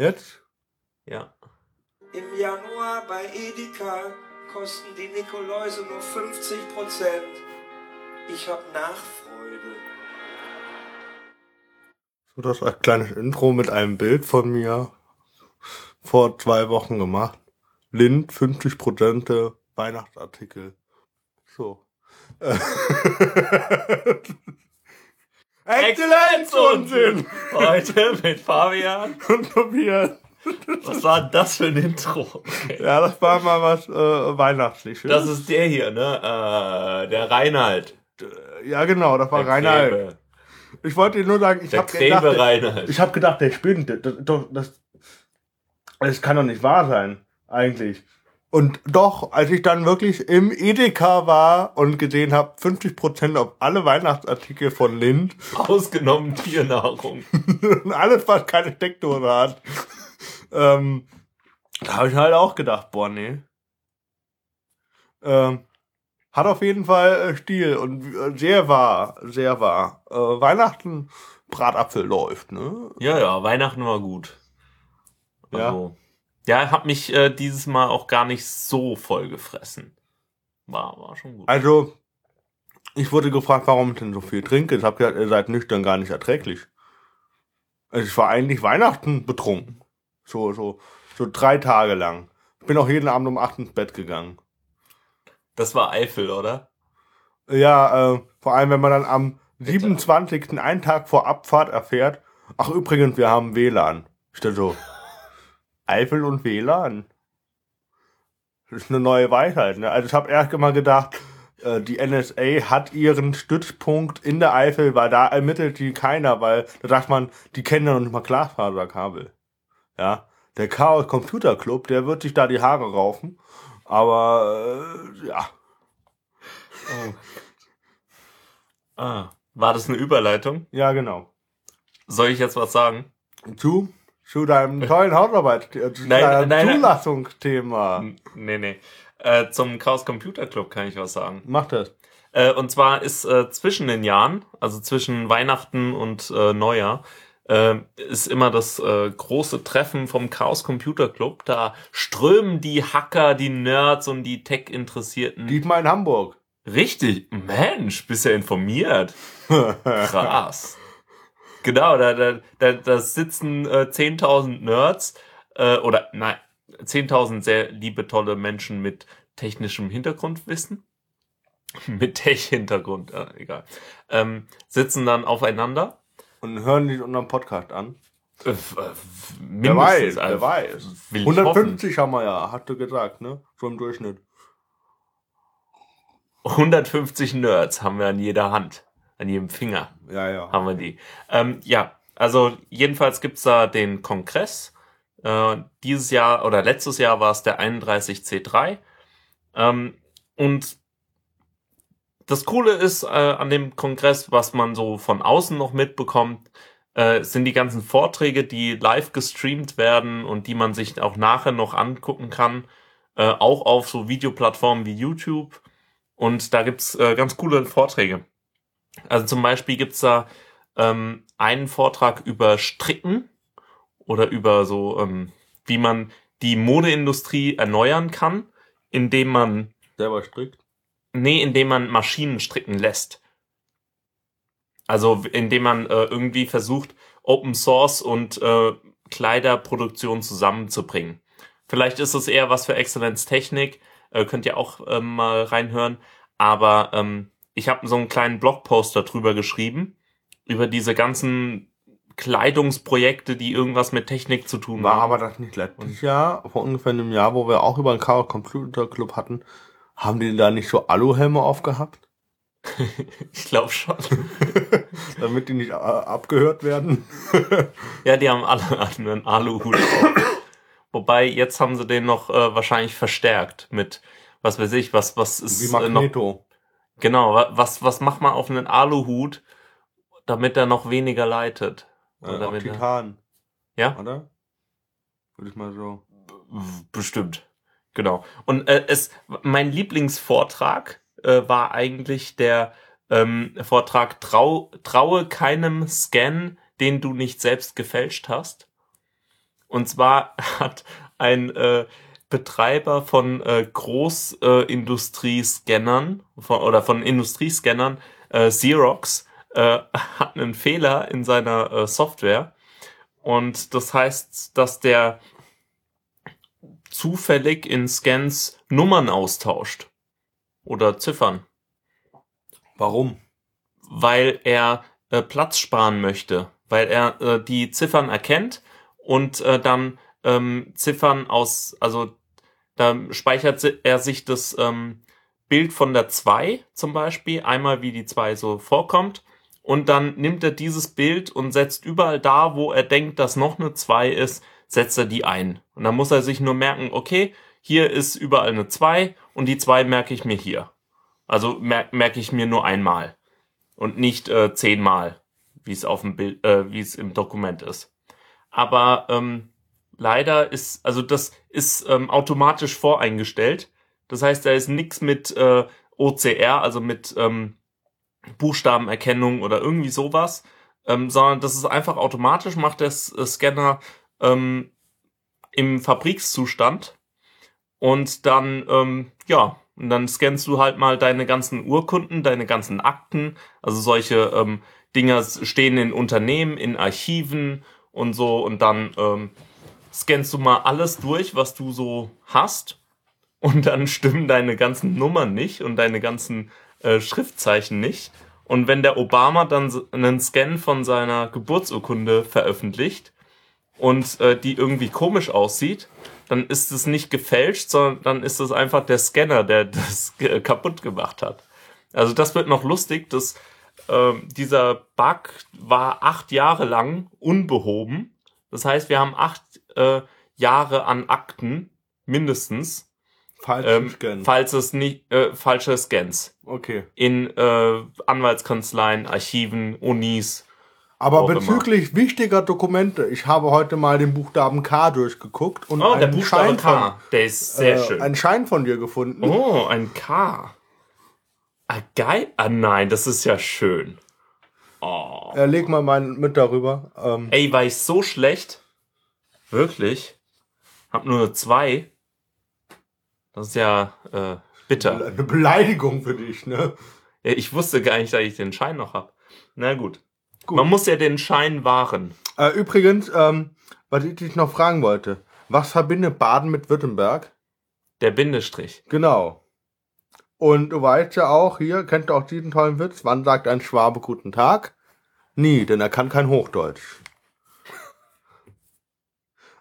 Jetzt? Ja. Im Januar bei Edeka kosten die Nikoläuse nur 50 Prozent. Ich hab Nachfreude. So das als kleines Intro mit einem Bild von mir vor zwei Wochen gemacht. Lind, 50 Prozent Weihnachtsartikel. So. Exzellenzunsinn! Heute mit Fabian. Und Tobias. Was war das für ein Intro? Okay. Ja, das war mal was äh, Weihnachtliches. Das ist der hier, ne? Äh, der Reinhard. ja, genau, das war Der Reinhard. Gräbe. Ich wollte dir nur sagen, ich habe gedacht, Reinhard. ich habe gedacht, der spinnt. Das, das, das, das kann doch nicht wahr sein, eigentlich. Und doch, als ich dann wirklich im Edeka war und gesehen habe, 50% auf alle Weihnachtsartikel von Lind Ausgenommen Tiernahrung. und alles, was keine Steckdose hat, ähm, da habe ich halt auch gedacht, boah, nee. Ähm, hat auf jeden Fall äh, Stil und äh, sehr wahr, sehr wahr. Äh, Weihnachten, Bratapfel läuft, ne? Ja, ja, Weihnachten war gut. Also, ja, hab mich äh, dieses Mal auch gar nicht so voll gefressen. War, war schon gut. Also, ich wurde gefragt, warum ich denn so viel trinke. Ich habe gesagt, ihr seid nüchtern gar nicht erträglich. Also ich war eigentlich Weihnachten betrunken. So, so, so drei Tage lang. Ich bin auch jeden Abend um acht ins Bett gegangen. Das war Eifel, oder? Ja, äh, vor allem, wenn man dann am 27. einen Tag vor Abfahrt erfährt, ach übrigens, wir haben WLAN. Ich dachte so, Eifel und WLAN? Das ist eine neue Weisheit, ne? Also ich habe erst mal gedacht, äh, die NSA hat ihren Stützpunkt in der Eifel, weil da ermittelt die keiner, weil da sagt man, die kennen ja noch nicht mal Glasfaserkabel. Ja, der Chaos Computer Club, der wird sich da die Haare raufen, aber äh, ja. Ah. War das eine Überleitung? Ja, genau. Soll ich jetzt was sagen? Zu, zu deinem tollen Hausarbeit, äh, zu Nein, deinem. Zulassungsthema. Nee, nee. Äh, zum Chaos Computer Club kann ich was sagen. Mach das. Äh, und zwar ist äh, zwischen den Jahren, also zwischen Weihnachten und äh, Neujahr, äh, ist immer das äh, große Treffen vom Chaos Computer Club. Da strömen die Hacker, die Nerds und die Tech-Interessierten. Diesmal in Hamburg. Richtig, Mensch, bist ja informiert. Krass. Genau, da, da, da, da sitzen äh, 10.000 Nerds äh, oder nein, 10.000 sehr liebe, tolle Menschen mit technischem Hintergrundwissen. mit Tech-Hintergrund, äh, egal. Ähm, sitzen dann aufeinander. Und hören dich unseren Podcast an. Äh, äh, Wer weiß, wer also, weiß. will ich 150 haben wir ja, hat du gesagt, ne? So im Durchschnitt. 150 Nerds haben wir an jeder Hand, an jedem Finger. Ja, ja. haben wir die. Ähm, ja, also jedenfalls gibt's da den Kongress. Äh, dieses Jahr oder letztes Jahr war es der 31C3. Ähm, und das Coole ist äh, an dem Kongress, was man so von außen noch mitbekommt, äh, sind die ganzen Vorträge, die live gestreamt werden und die man sich auch nachher noch angucken kann, äh, auch auf so Videoplattformen wie YouTube. Und da gibt's äh, ganz coole Vorträge. Also zum Beispiel gibt's da ähm, einen Vortrag über Stricken oder über so, ähm, wie man die Modeindustrie erneuern kann, indem man, Selber strickt. nee, indem man Maschinen stricken lässt. Also indem man äh, irgendwie versucht, Open Source und äh, Kleiderproduktion zusammenzubringen. Vielleicht ist es eher was für Exzellenz Technik, äh, könnt ihr auch ähm, mal reinhören. Aber ähm, ich habe so einen kleinen Blogpost darüber geschrieben, über diese ganzen Kleidungsprojekte, die irgendwas mit Technik zu tun War haben. aber das nicht letztes Jahr, vor ungefähr einem Jahr, wo wir auch über den Chaos Computer Club hatten, haben die da nicht so Aluhelme aufgehabt? Ich glaube schon. Damit die nicht äh, abgehört werden? ja, die haben alle einen Aluhut auf. Wobei, jetzt haben sie den noch äh, wahrscheinlich verstärkt mit, was weiß ich, was, was ist Wie äh, noch, Magneto. Genau, wa- was, was macht man auf einen Aluhut, damit er noch weniger leitet? Äh, damit er- Titan, Ja? oder? Würde ich mal so. Bestimmt. Genau. Und äh, es, mein Lieblingsvortrag äh, war eigentlich der ähm, Vortrag Trau, Traue keinem Scan, den du nicht selbst gefälscht hast. Und zwar hat ein äh, Betreiber von äh, Großindustriescannern oder von Industriescannern, äh, Xerox, äh, hat einen Fehler in seiner äh, Software. Und das heißt, dass der zufällig in Scans Nummern austauscht oder Ziffern, Warum? weil er äh, Platz sparen möchte, weil er äh, die Ziffern erkennt und äh, dann ähm, Ziffern aus, also da speichert er sich das ähm, Bild von der 2 zum Beispiel, einmal wie die 2 so vorkommt und dann nimmt er dieses Bild und setzt überall da, wo er denkt, dass noch eine 2 ist, setzt er die ein. Und dann muss er sich nur merken, okay, hier ist überall eine 2 und die 2 merke ich mir hier. Also mer merke ich mir nur einmal und nicht äh, zehnmal, wie es auf dem Bild, äh, wie es im Dokument ist. Aber ähm, leider ist, also das ist ähm, automatisch voreingestellt. Das heißt, da ist nichts mit äh, OCR, also mit ähm, Buchstabenerkennung oder irgendwie sowas, ähm, sondern das ist einfach automatisch, macht der äh, Scanner ähm, im Fabrikszustand. Und dann, ähm, ja, und dann scannst du halt mal deine ganzen Urkunden, deine ganzen Akten, also solche ähm, Dinger stehen in Unternehmen, in Archiven und so. Und dann ähm, scannst du mal alles durch, was du so hast und dann stimmen deine ganzen Nummern nicht und deine ganzen äh, Schriftzeichen nicht. Und wenn der Obama dann einen Scan von seiner Geburtsurkunde veröffentlicht und äh, die irgendwie komisch aussieht, dann ist es nicht gefälscht, sondern dann ist es einfach der Scanner, der das äh, kaputt gemacht hat. Also das wird noch lustig, dass ähm, dieser Bug war acht Jahre lang unbehoben. Das heißt, wir haben acht äh, Jahre an Akten mindestens, Falsch ähm, Scan. falls es nicht äh, falsche Scans okay. in äh, Anwaltskanzleien, Archiven, Unis. Aber Auch immer. bezüglich wichtiger Dokumente, ich habe heute mal den Buchstaben K durchgeguckt und Oh, der einen Schein K, der ist sehr von, schön. äh, einen Schein von dir gefunden. Oh, ein K. Ah, geil. Ah, nein, das ist ja schön. Oh. Äh, leg mal meinen mit darüber. Ähm, Ey, war ich so schlecht? Wirklich? Hab nur 2. Das ist ja äh, bitter. eine Beleidigung für dich, ne? Ja, ich wusste gar nicht, dass ich den Schein noch hab. Na gut. Gut. Man muss ja den Schein wahren. Äh, übrigens, ähm, was ich dich noch fragen wollte. Was verbindet Baden mit Württemberg? Der Bindestrich. Genau. Und du weißt ja auch, hier, kennt ihr auch diesen tollen Witz, wann sagt ein Schwabe guten Tag? Nie, denn er kann kein Hochdeutsch.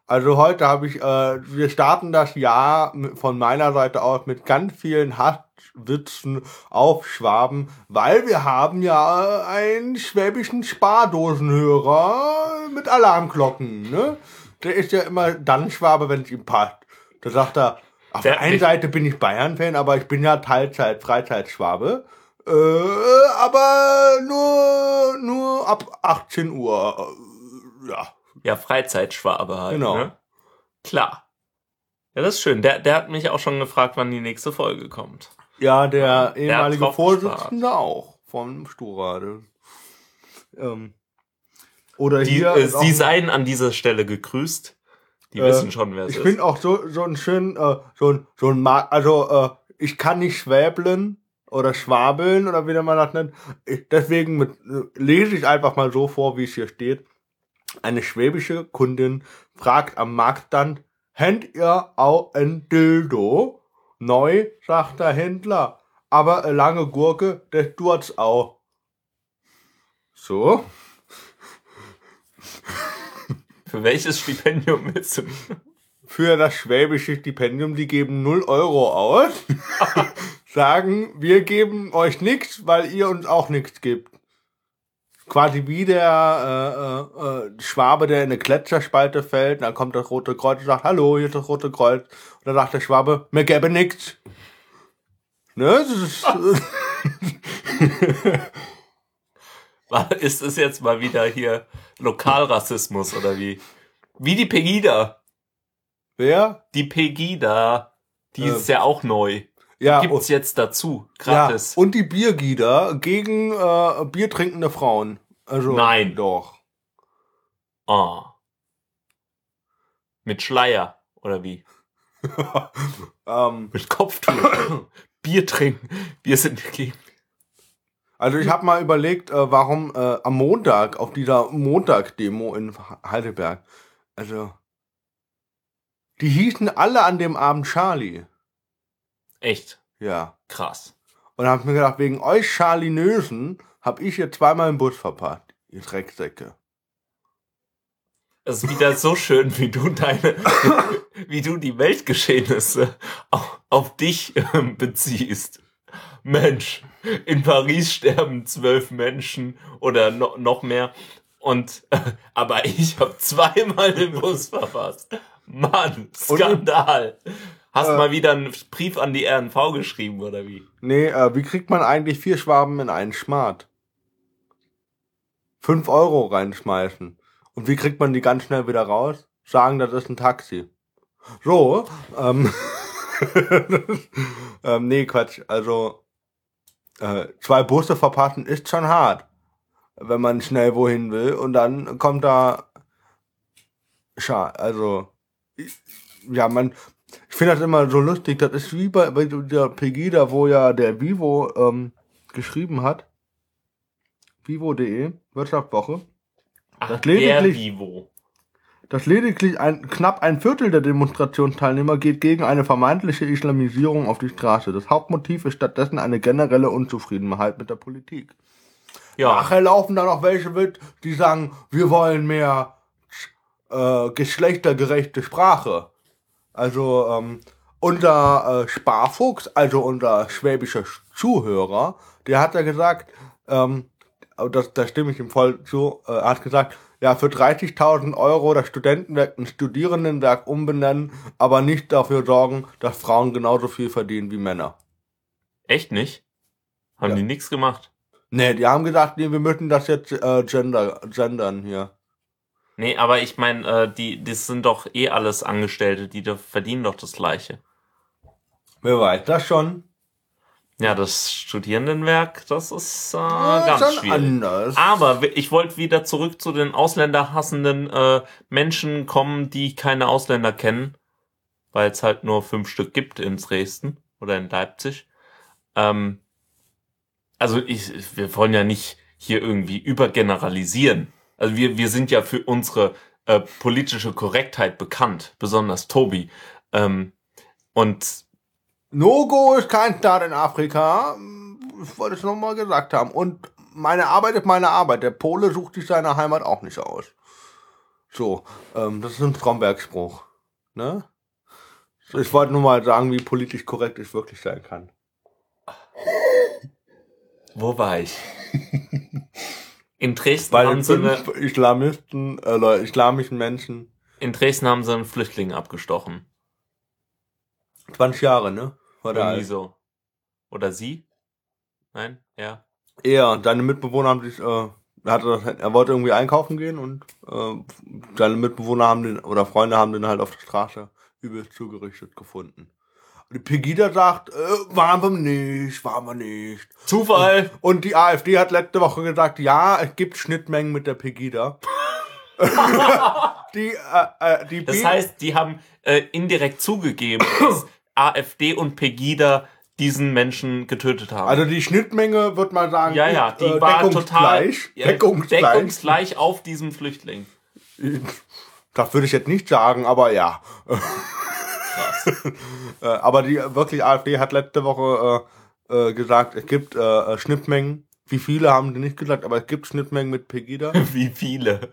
Also heute habe ich, äh, wir starten das Jahr von meiner Seite aus mit ganz vielen Hasswitzen auf Schwaben, weil wir haben ja einen schwäbischen Spardosenhörer mit Alarmglocken, ne? Der ist ja immer dann Schwabe, wenn es ihm passt. Da sagt er, auf Der- einen Seite bin ich Bayern-Fan, aber ich bin ja Teilzeit, Freizeitschwabe. Äh, aber nur, nur ab 18 Uhr. Äh, ja. Ja, Freizeitschwabe halt. Genau. Ne? Klar. Ja, das ist schön. Der, der hat mich auch schon gefragt, wann die nächste Folge kommt. Ja, der ehemalige drauf Vorsitzende auch vom Sturade. Ähm, oder Die, hier. äh, sie seien an dieser Stelle gegrüßt. Die Äh, wissen schon, wer es ich ist. finde auch so, so einen schönen, äh, so ein, so ein Mark, also, äh, ich kann nicht schwäbeln oder schwabeln oder wie man das nennt. Ich, deswegen mit, äh, lese ich einfach mal so vor, wie es hier steht. Eine schwäbische Kundin fragt am Marktstand, Händ ihr auch ein Dildo? Neu, sagt der Händler. Aber eine lange Gurke, das tut's auch. So. Für welches Stipendium willst du? für das schwäbische Stipendium, die geben 0 Euro aus, sagen, wir geben euch nichts, weil ihr uns auch nichts gibt. Quasi wie der äh, äh, äh, Schwabe, der in eine Gletscherspalte fällt, dann kommt das Rote Kreuz und sagt, hallo, hier ist das Rote Kreuz. Und dann sagt der Schwabe, mir gäbe nichts. Ne? Ist es jetzt mal wieder hier Lokalrassismus oder wie? Wie die Pegida. wer? Die Pegida. Die Äh, ist ja auch neu. Ja, Gibt's jetzt dazu. ja, Gratis. und die Biergieder gegen äh, biertrinkende Frauen. Also, Nein. Doch. Ah. Mit Schleier, oder wie? ähm, Mit Kopftuch. Bier trinken. Wir sind dagegen. also ich habe mal überlegt, äh, warum äh, am Montag, auf dieser Montag-Demo in Heidelberg, also die hießen alle an dem Abend Charlie. Echt Ja. krass. Und hab mir gedacht, wegen euch Charlinösen hab ich hier zweimal im Bus verpasst. Ihr Drecksäcke. Es ist wieder so schön, wie du deine, wie du die Weltgeschehnisse auf, auf dich ähm, beziehst. Mensch, in Paris sterben zwölf Menschen oder no, noch mehr. Und äh, aber ich habe zweimal den Bus verpasst. Mann, Skandal. Hast Äh. mal wieder einen Brief an die RNV geschrieben oder wie? Nee, äh, wie kriegt man eigentlich vier Schwaben in einen Schmart? Fünf Euro reinschmeißen. Und wie kriegt man die ganz schnell wieder raus? Sagen, das ist ein Taxi. So, ähm, ähm nee, Quatsch. Also, äh, zwei Busse verpassen ist schon hart. Wenn man schnell wohin will. Und dann kommt da, Scha also, ich- ja, man, ich finde das immer so lustig. Das ist wie bei, bei der Pegida, wo ja der Vivo ähm, geschrieben hat. Vivo.de, Wirtschaftswoche. Ach, Das der lediglich- Vivo. dass lediglich ein, knapp ein Viertel der Demonstrationsteilnehmer geht gegen eine vermeintliche Islamisierung auf die Straße. Das Hauptmotiv ist stattdessen eine generelle Unzufriedenheit mit der Politik. Ja, Nachher laufen da noch welche mit, die sagen, wir wollen mehr äh, geschlechtergerechte Sprache. Also ähm, unser äh, Sparfuchs, also unser schwäbischer Zuhörer, der hat ja gesagt, ähm, aber das, da stimme ich ihm voll zu, äh, er hat gesagt, ja, für 30.000 Euro das Studentenwerk ein Studierendenwerk umbenennen, aber nicht dafür sorgen, dass Frauen genauso viel verdienen wie Männer. echt nicht? Haben Ja. die nichts gemacht? Nee, die haben gesagt, nee, wir müssen das jetzt äh, gender, gendern hier. Nee, aber ich meine, äh, die, das sind doch eh alles Angestellte, die da verdienen doch das Gleiche. Wer weiß das schon? Ja, das Studierendenwerk, das ist äh, Ah, ganz schon schwierig. anders. Aber ich wollte wieder zurück zu den ausländerhassenden äh, Menschen kommen, die keine Ausländer kennen, weil es halt nur fünf Stück gibt in Dresden oder in Leipzig. Ähm, also ich, wir wollen ja nicht hier irgendwie übergeneralisieren. Also wir, wir sind ja für unsere äh, politische Korrektheit bekannt, besonders Tobi. Ähm, und No-Go ist kein Staat in Afrika. Ich wollte es nochmal gesagt haben. Und meine Arbeit ist meine Arbeit. Der Pole sucht sich seine Heimat auch nicht aus. So, ähm, das ist ein Stromberg-Spruch. Ne? So, Ich wollte nur mal sagen, wie politisch korrekt ich wirklich sein kann. wo war ich? In Dresden Bei haben sie eine, Islamisten, äh, islamischen Menschen, in Dresden haben sie einen Flüchtling abgestochen. 20 Jahre, ne? War der Irgendwie alt. so. Oder sie? Nein? Ja. Er, seine Mitbewohner haben sich, äh, er, hatte, er wollte irgendwie einkaufen gehen und äh, seine Mitbewohner haben den, oder Freunde haben den halt auf der Straße übelst zugerichtet gefunden. Die Pegida sagt, äh, waren wir nicht, waren wir nicht. Zufall! Und die AfD hat letzte Woche gesagt, ja, es gibt Schnittmengen mit der Pegida. die, äh, äh, die Das heißt, die haben äh, indirekt zugegeben, dass AfD und Pegida diesen Menschen getötet haben. also die Schnittmenge, wird man sagen, ja, ja, die äh, war total ja, deckungsgleich. deckungsgleich auf diesem Flüchtling. Das würde ich jetzt nicht sagen, aber ja. Krass. Äh, aber die wirklich AfD hat letzte Woche äh, äh, gesagt, es gibt äh, äh, Schnittmengen. Wie viele haben die nicht gesagt, aber es gibt Schnittmengen mit Pegida. Wie viele?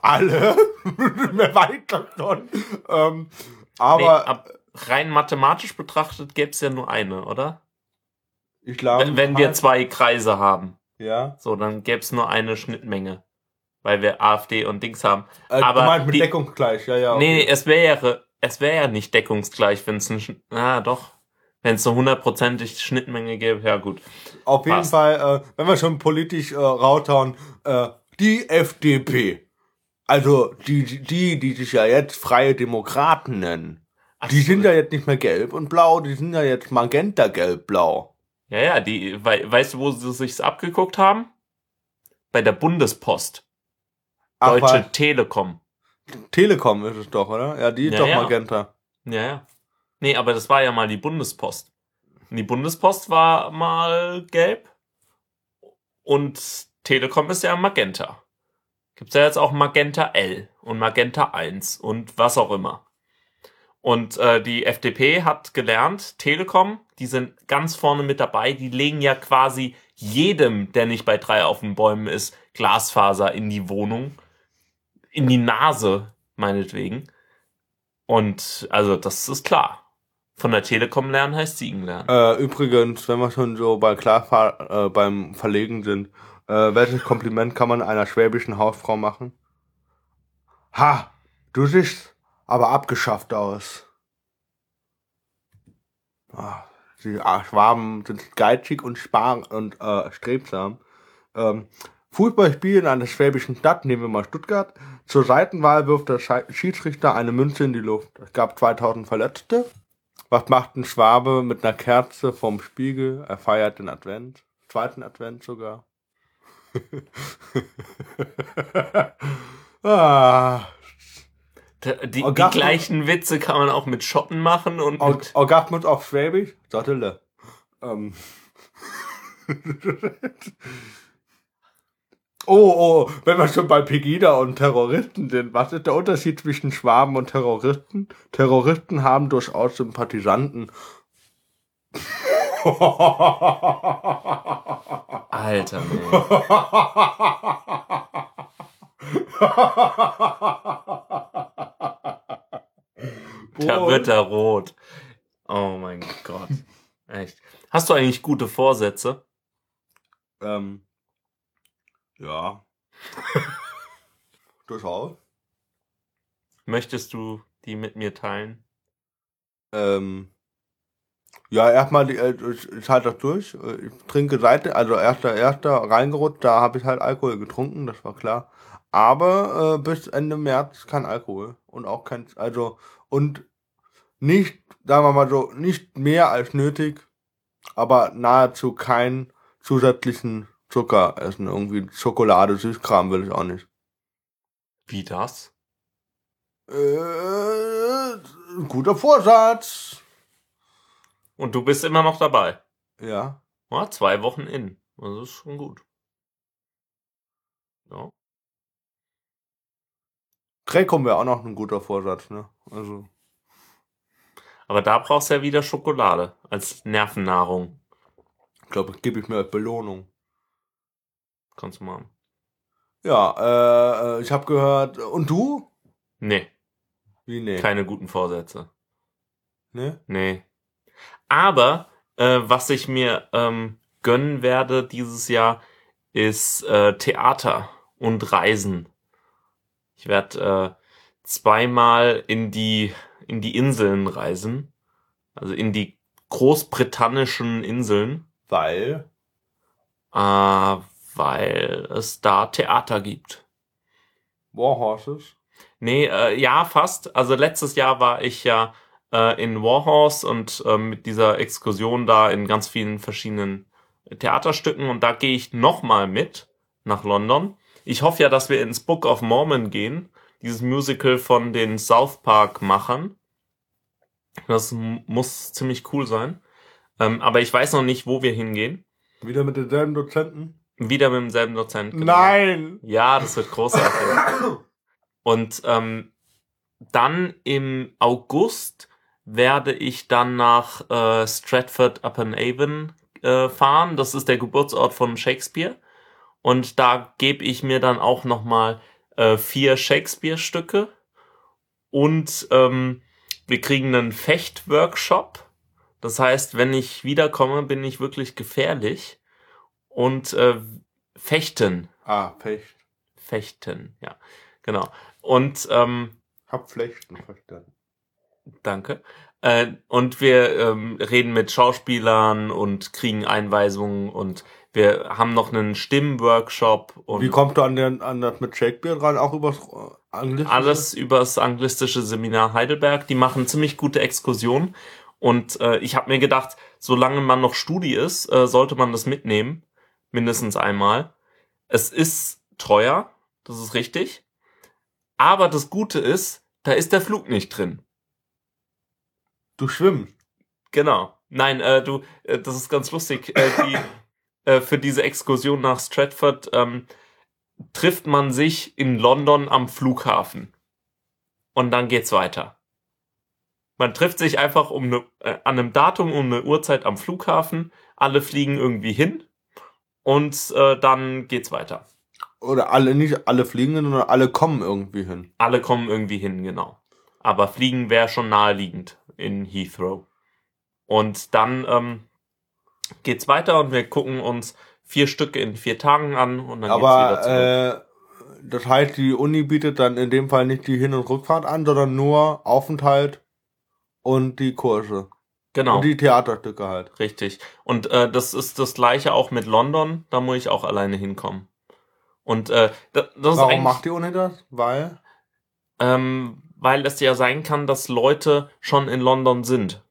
Alle. Wer weiß das schon. Ähm, Nee, aber ab, rein mathematisch betrachtet gäbe es ja nur eine, oder? ich glaube. Wenn, wenn wir zwei Kreise haben, Ja. so, dann gäbe es nur eine Schnittmenge. Weil wir AfD und Dings haben. Äh, Aber du meinst mit die- deckungsgleich, ja, ja. Nee, nee, es wäre, es wäre ja nicht deckungsgleich, wenn es ein, ah, doch. Wenn es eine hundertprozentig Schnittmenge gäbe, ja gut. Auf jeden passt. Fall, äh, wenn wir schon politisch äh, raushauen, äh, die FDP. Also die, die- die, sich ja jetzt Freie Demokraten nennen. Ach Die so. sind ja jetzt nicht mehr gelb und blau, die sind ja jetzt magenta gelb blau. Ja, ja, die, wei- weißt du, wo sie sich's abgeguckt haben? Bei der Bundespost. Ach, Deutsche was? Telekom. Telekom ist es doch, oder? Ja, die ist Ja, doch ja. Magenta. Ja, ja. Nee, aber das war ja mal die Bundespost. Und die Bundespost war mal gelb. Und Telekom ist ja Magenta. Gibt's ja jetzt auch Magenta L und Magenta 1 und was auch immer. Und äh, die FDP hat gelernt, Telekom, die sind ganz vorne mit dabei, die legen ja quasi jedem, der nicht bei drei auf den Bäumen ist, Glasfaser in die Wohnung, in die Nase, meinetwegen. Und also das ist klar. Von der Telekom lernen heißt Siegen lernen. Äh, übrigens, wenn wir schon so bei Klarfahr äh, beim Verlegen sind, äh, welches Kompliment kann man einer schwäbischen Hausfrau machen? Ha, du siehst aber abgeschafft aus. Ah, die Schwaben sind geizig und spar und äh, strebsam. Ähm, Fußballspiel in einer schwäbischen Stadt, nehmen wir mal Stuttgart. Zur Seitenwahl wirft der Schiedsrichter eine Münze in die Luft. Es gab 2000 Verletzte. Was macht ein Schwabe mit einer Kerze vorm Spiegel? Er feiert den Advent. Zweiten Advent sogar. ah, Die, die, gleichen Witze kann man auch mit Schotten machen und Or mit, Orgasmus auf Schwäbisch? Dottele. Ähm. oh, oh, wenn wir schon bei Pegida und Terroristen sind, was ist der Unterschied zwischen Schwaben und Terroristen? Terroristen haben durchaus Sympathisanten. Alter, nee. Da wird er rot. Oh mein Gott. Echt. Hast du eigentlich gute Vorsätze? Ähm, ja. Durchaus. Möchtest du die mit mir teilen? Ähm, ja, erstmal, die, äh, ich, ich halte das durch. Äh, Ich trinke Seite, also erster, erster reingerutscht, da habe ich halt Alkohol getrunken, das war klar. Aber äh, bis Ende März kein Alkohol. Und auch kein, also, und nicht, sagen wir mal so, nicht mehr als nötig, aber nahezu keinen zusätzlichen Zucker essen. Irgendwie Schokolade, Süßkram will ich auch nicht. Wie das? Äh, guter Vorsatz. Und du bist immer noch dabei. Ja. Ja, zwei Wochen in. Das ist schon gut. Ja. Krekum wäre auch noch ein guter Vorsatz, ne? Also. Aber da brauchst du ja wieder Schokolade als Nervennahrung. Ich glaube, das gebe ich mir als Belohnung. Kannst du machen. Ja, äh, äh, ich habe gehört. Und du? Nee, Wie nee? keine guten Vorsätze. Ne? Nee. Aber äh, was ich mir ähm, gönnen werde dieses Jahr, ist äh, Theater und Reisen. Ich werde äh, zweimal in die in die Inseln reisen, also in die großbritannischen Inseln, Weil. äh, weil es da Theater gibt. Warhorses. Nee, äh, ja, fast. Also letztes Jahr war ich ja äh, in Warhorse und äh, mit dieser Exkursion da in ganz vielen verschiedenen Theaterstücken und da gehe ich nochmal mit nach London. Ich hoffe ja, dass wir ins Book of Mormon gehen, dieses Musical von den South Park-Machern. Das muss ziemlich cool sein. Ähm, aber ich weiß noch nicht, wo wir hingehen. Wieder mit denselben Dozenten? Wieder mit demselben Dozent. genau. Nein! Ja, das wird großartig. Und ähm, dann im August werde ich dann nach äh, Stratford upon Avon äh, fahren. Das ist der Geburtsort von Shakespeare. Und da gebe ich mir dann auch noch mal äh, vier Shakespeare-Stücke. Und ähm, wir kriegen einen Fecht-Workshop. Das heißt, wenn ich wiederkomme, bin ich wirklich gefährlich. Und äh, fechten. Ah, Fecht. Fechten, ja, genau. Und ähm, Hab Flechten verstanden. danke. Äh, und wir ähm, reden mit Schauspielern und kriegen Einweisungen und wir haben noch einen Stimmworkshop und Wie kommst du an, den, an das mit Shakespeare dran? Auch übers äh, Anglische? alles übers anglistische Seminar Heidelberg. Die machen ziemlich gute Exkursionen. Und äh, ich habe mir gedacht, solange man noch Studi ist, äh, sollte man das mitnehmen. Mindestens einmal. Es ist teuer, das ist richtig. Aber das Gute ist, da ist der Flug nicht drin. Du schwimmst. Genau. Nein, äh, du, äh, das ist ganz lustig. Äh, die, äh, für diese Exkursion nach Stratford ähm, trifft man sich in London am Flughafen. Und dann geht's weiter. Man trifft sich einfach um ne, äh, an einem Datum um eine Uhrzeit am Flughafen. Alle fliegen irgendwie hin und äh, dann geht's weiter. Oder alle, nicht alle fliegen, sondern alle kommen irgendwie hin. Alle kommen irgendwie hin, genau. Aber fliegen wäre schon naheliegend in Heathrow. Und dann ähm, geht's weiter und wir gucken uns vier Stücke in vier Tagen an und dann geht's wieder zurück. Aber äh, das heißt, die Uni bietet dann in dem Fall nicht die Hin- und Rückfahrt an, sondern nur Aufenthalt und die Kurse. Genau. Und die Theaterstücke halt. Richtig. Und äh, das ist das gleiche auch mit London. Da muss ich auch alleine hinkommen. Und äh, da- das ist Warum macht die Uni das? Weil? ähm, weil es ja sein kann, dass Leute schon in London sind.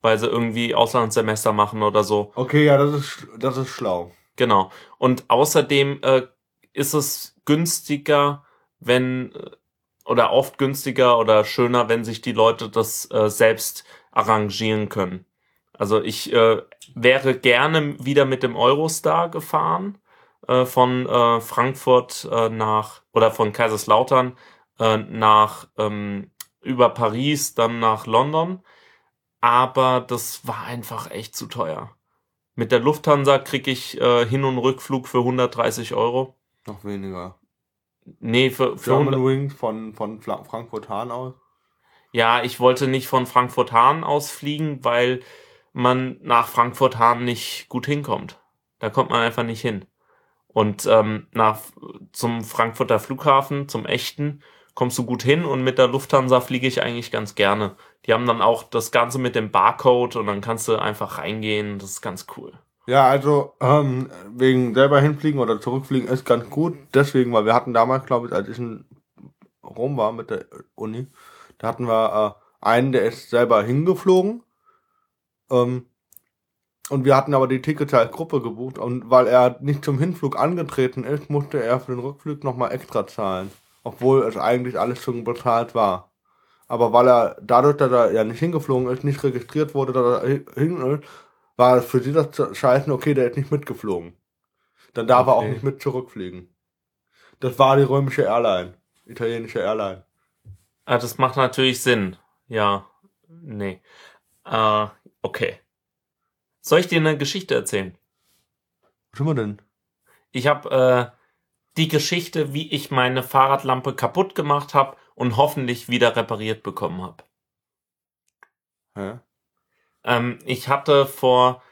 Weil sie irgendwie Auslandssemester machen oder so. Okay, ja, das ist, das ist schlau. Genau. Und außerdem äh, ist es günstiger, wenn äh, oder oft günstiger oder schöner, wenn sich die Leute das äh, selbst arrangieren können. Also ich äh, wäre gerne wieder mit dem Eurostar gefahren äh, von äh, Frankfurt äh, nach oder von Kaiserslautern äh, nach ähm, über Paris dann nach London, aber das war einfach echt zu teuer. Mit der Lufthansa krieg ich äh, Hin- und Rückflug für 130 Euro. Noch weniger. Nee, für, für 100, German Wings von, von Frankfurt Hahn aus. Ja, ich wollte nicht von Frankfurt-Hahn aus fliegen, weil man nach Frankfurt-Hahn nicht gut hinkommt. Da kommt man einfach nicht hin. Und ähm, nach zum Frankfurter Flughafen, zum echten, kommst du gut hin und mit der Lufthansa fliege ich eigentlich ganz gerne. Die haben dann auch das Ganze mit dem Barcode und dann kannst du einfach reingehen. Das ist ganz cool. Ja, also ähm, wegen selber hinfliegen oder zurückfliegen ist ganz gut. Deswegen, weil wir hatten damals, glaube ich, als ich in Rom war mit der Uni, da hatten wir äh, einen, der ist selber hingeflogen. Ähm, und wir hatten aber die Tickets als Gruppe gebucht. Und weil er nicht zum Hinflug angetreten ist, musste er für den Rückflug nochmal extra zahlen. Obwohl es eigentlich alles schon bezahlt war. Aber weil er dadurch, dass er ja nicht hingeflogen ist, nicht registriert wurde, dass er hi- hin ist, war für sie das Scheißen, okay, der ist nicht mitgeflogen. Dann darf er auch Okay. nicht mit zurückfliegen. Das war die römische Airline. Italienische Airline. Ah, das macht natürlich Sinn. Ja, nee. Äh, okay. Soll ich dir eine Geschichte erzählen? Was sind wir denn? Ich habe äh, die Geschichte, wie ich meine Fahrradlampe kaputt gemacht habe und hoffentlich wieder repariert bekommen habe. Hä? Ähm, ich hatte vor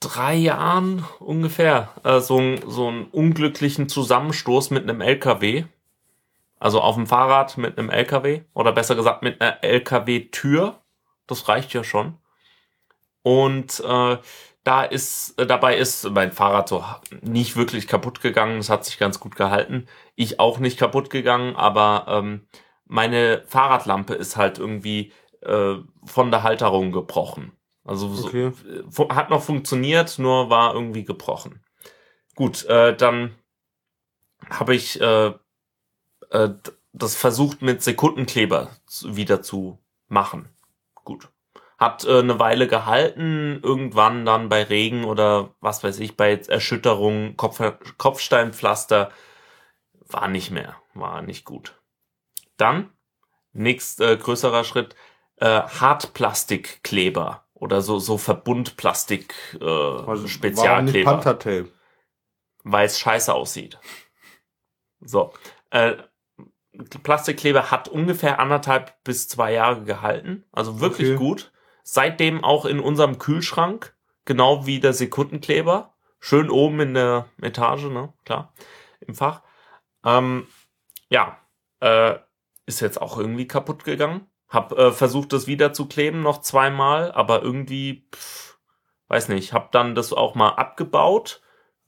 drei Jahren ungefähr äh, so, so einen unglücklichen Zusammenstoß mit einem LKW. Also auf dem Fahrrad mit einem LKW oder besser gesagt mit einer LKW-Tür. Das reicht ja schon. Und äh, da ist äh, dabei ist mein Fahrrad so nicht wirklich kaputt gegangen. Es hat sich ganz gut gehalten. Ich auch nicht kaputt gegangen, aber ähm, meine Fahrradlampe ist halt irgendwie äh, von der Halterung gebrochen. Also so, Okay. hat noch funktioniert, nur war irgendwie gebrochen. Gut, äh, dann habe ich äh, äh, das versucht mit Sekundenkleber wieder zu machen. Gut. Hat äh, eine Weile gehalten, irgendwann dann bei Regen oder was weiß ich, bei Erschütterung, Kopf, Kopfsteinpflaster, war nicht mehr, war nicht gut. Dann, nächst äh, größerer Schritt, äh, Hartplastikkleber oder so, so Verbundplastik äh, Also, Spezialkleber weil es scheiße aussieht. So. Äh, Plastikkleber hat ungefähr anderthalb bis zwei Jahre gehalten. Also wirklich Okay. gut. Seitdem auch in unserem Kühlschrank, genau wie der Sekundenkleber. Schön oben in der Etage, ne? Klar. Im Fach. Ähm, ja. Äh, ist jetzt auch irgendwie kaputt gegangen. Hab äh, versucht, das wieder zu kleben, noch zweimal, aber irgendwie, pff, weiß nicht, hab dann das auch mal abgebaut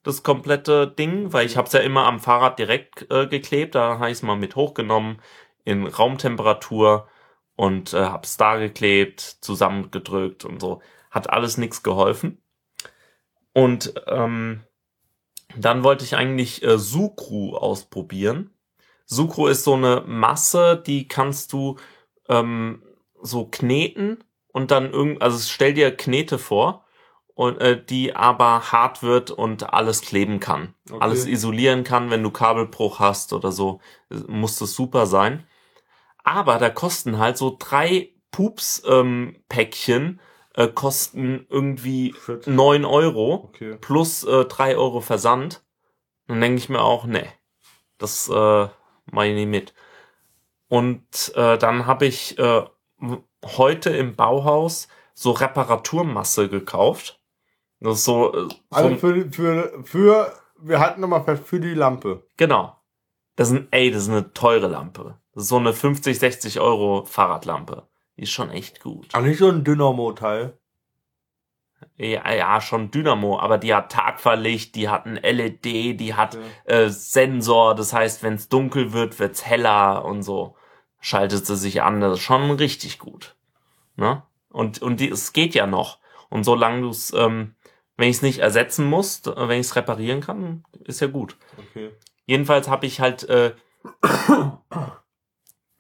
das komplette Ding, weil ich habe es ja immer am Fahrrad direkt äh, geklebt. Da habe ich es mal mit hochgenommen in Raumtemperatur und äh, habe es da geklebt, zusammengedrückt und so. Hat alles nichts geholfen. Und ähm, dann wollte ich eigentlich äh, Sucru ausprobieren. Sucro ist so eine Masse, die kannst du ähm, so kneten und dann irgend, also stell dir Knete vor und äh, die aber hart wird und alles kleben kann, Okay. alles isolieren kann, wenn du Kabelbruch hast oder so, muss das super sein. Aber da kosten halt so drei Pups-Päckchen äh, kosten irgendwie 40. 9 Euro Okay. plus äh, 3 Euro Versand. Dann denke ich mir auch, nee, das äh, mache ich nicht mit. Und äh, dann habe ich äh, heute im Bauhaus so Reparaturmasse gekauft. Das ist so, äh, so Also für, für, für, wir hatten nochmal für die Lampe. genau. Das ist ein, ey, das ist eine teure Lampe. Das ist so eine 50, 60 Euro Fahrradlampe. Die ist schon echt gut. Ach, nicht so ein Dynamo-Teil. Ja, ja, schon Dynamo, aber die hat Tagverlicht, die hat ein LED, die hat Ja. äh, Sensor, das heißt, wenn es dunkel wird, wird's heller und so. Schaltet sie sich an, das ist schon richtig gut. Ne? Und, und die, es geht ja noch. Und solange du es, ähm, wenn ich es nicht ersetzen muss, wenn ich es reparieren kann, ist ja gut. Okay. Jedenfalls habe ich halt äh,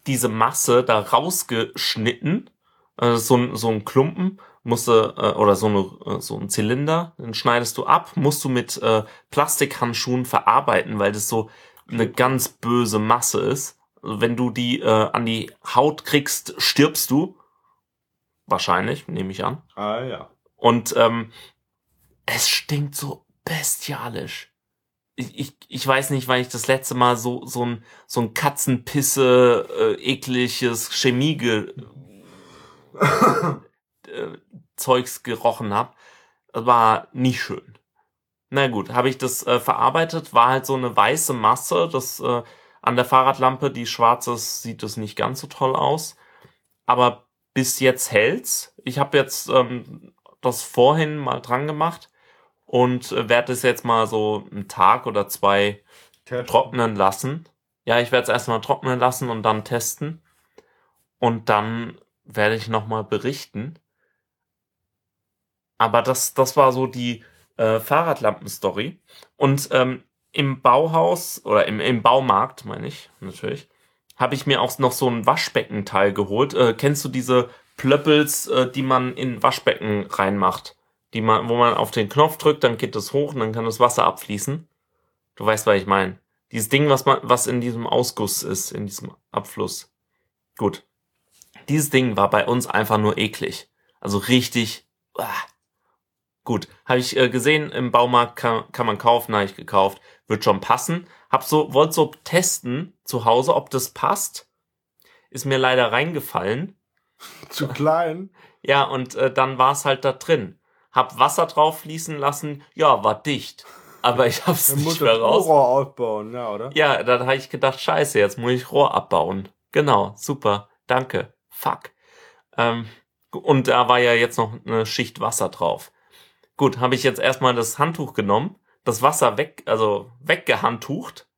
diese Masse da rausgeschnitten, äh, so, ein- so ein Klumpen, musste, äh, oder so, eine, äh, so ein Zylinder, den schneidest du ab, musst du mit äh, Plastikhandschuhen verarbeiten, weil das so eine ganz böse Masse ist. Also wenn du die äh, an die Haut kriegst, stirbst du. Wahrscheinlich, nehme ich an. Ah, ja. Und ähm, es stinkt so bestialisch. Ich, ich, ich weiß nicht, weil ich das letzte Mal so, so ein, so ein Katzenpisse, äh, ekliges Chemie ge äh, Zeugs gerochen hab. War nicht schön. Na gut, habe ich das äh, verarbeitet, war halt so eine weiße Masse, das äh, an der Fahrradlampe, die schwarze ist, sieht das nicht ganz so toll aus. Aber bis jetzt hält's. Ich habe jetzt ähm, das vorhin mal dran gemacht und äh, werde es jetzt mal so einen Tag oder zwei trocknen lassen. Ja, ich werde es erstmal trocknen lassen und dann testen. Und dann werde ich nochmal berichten. Aber das, das war so die äh, Fahrradlampen-Story. Und ähm, im Bauhaus oder im, im Baumarkt, meine ich, natürlich, habe ich mir auch noch so ein Waschbeckenteil geholt. Äh, kennst du diese Plöppels, äh, die man in Waschbecken reinmacht? Die man, wo man auf den Knopf drückt, dann geht es hoch und dann kann das Wasser abfließen. Du weißt, was ich meine. Dieses Ding, was man, was in diesem Ausguss ist, in diesem Abfluss. Gut. Dieses Ding war bei uns einfach nur eklig. Also richtig. Ah. Gut, habe ich äh, gesehen im Baumarkt kann, kann man kaufen, habe ich gekauft, wird schon passen. Hab so wollte so testen zu Hause, ob das passt. Ist mir leider reingefallen. Zu klein. Ja, und äh, dann war es halt da drin. Hab Wasser drauf fließen lassen. Ja, war dicht. Aber ich hab's Dann muss nicht mehr raus. Rohr ausbauen, ja, oder? Ja, dann habe ich gedacht, scheiße, jetzt muss ich Rohr abbauen. Genau, super, danke. Fuck. Ähm, und da war ja jetzt noch eine Schicht Wasser drauf. Gut, habe ich jetzt erstmal das Handtuch genommen, das Wasser weg, also weggehandtucht.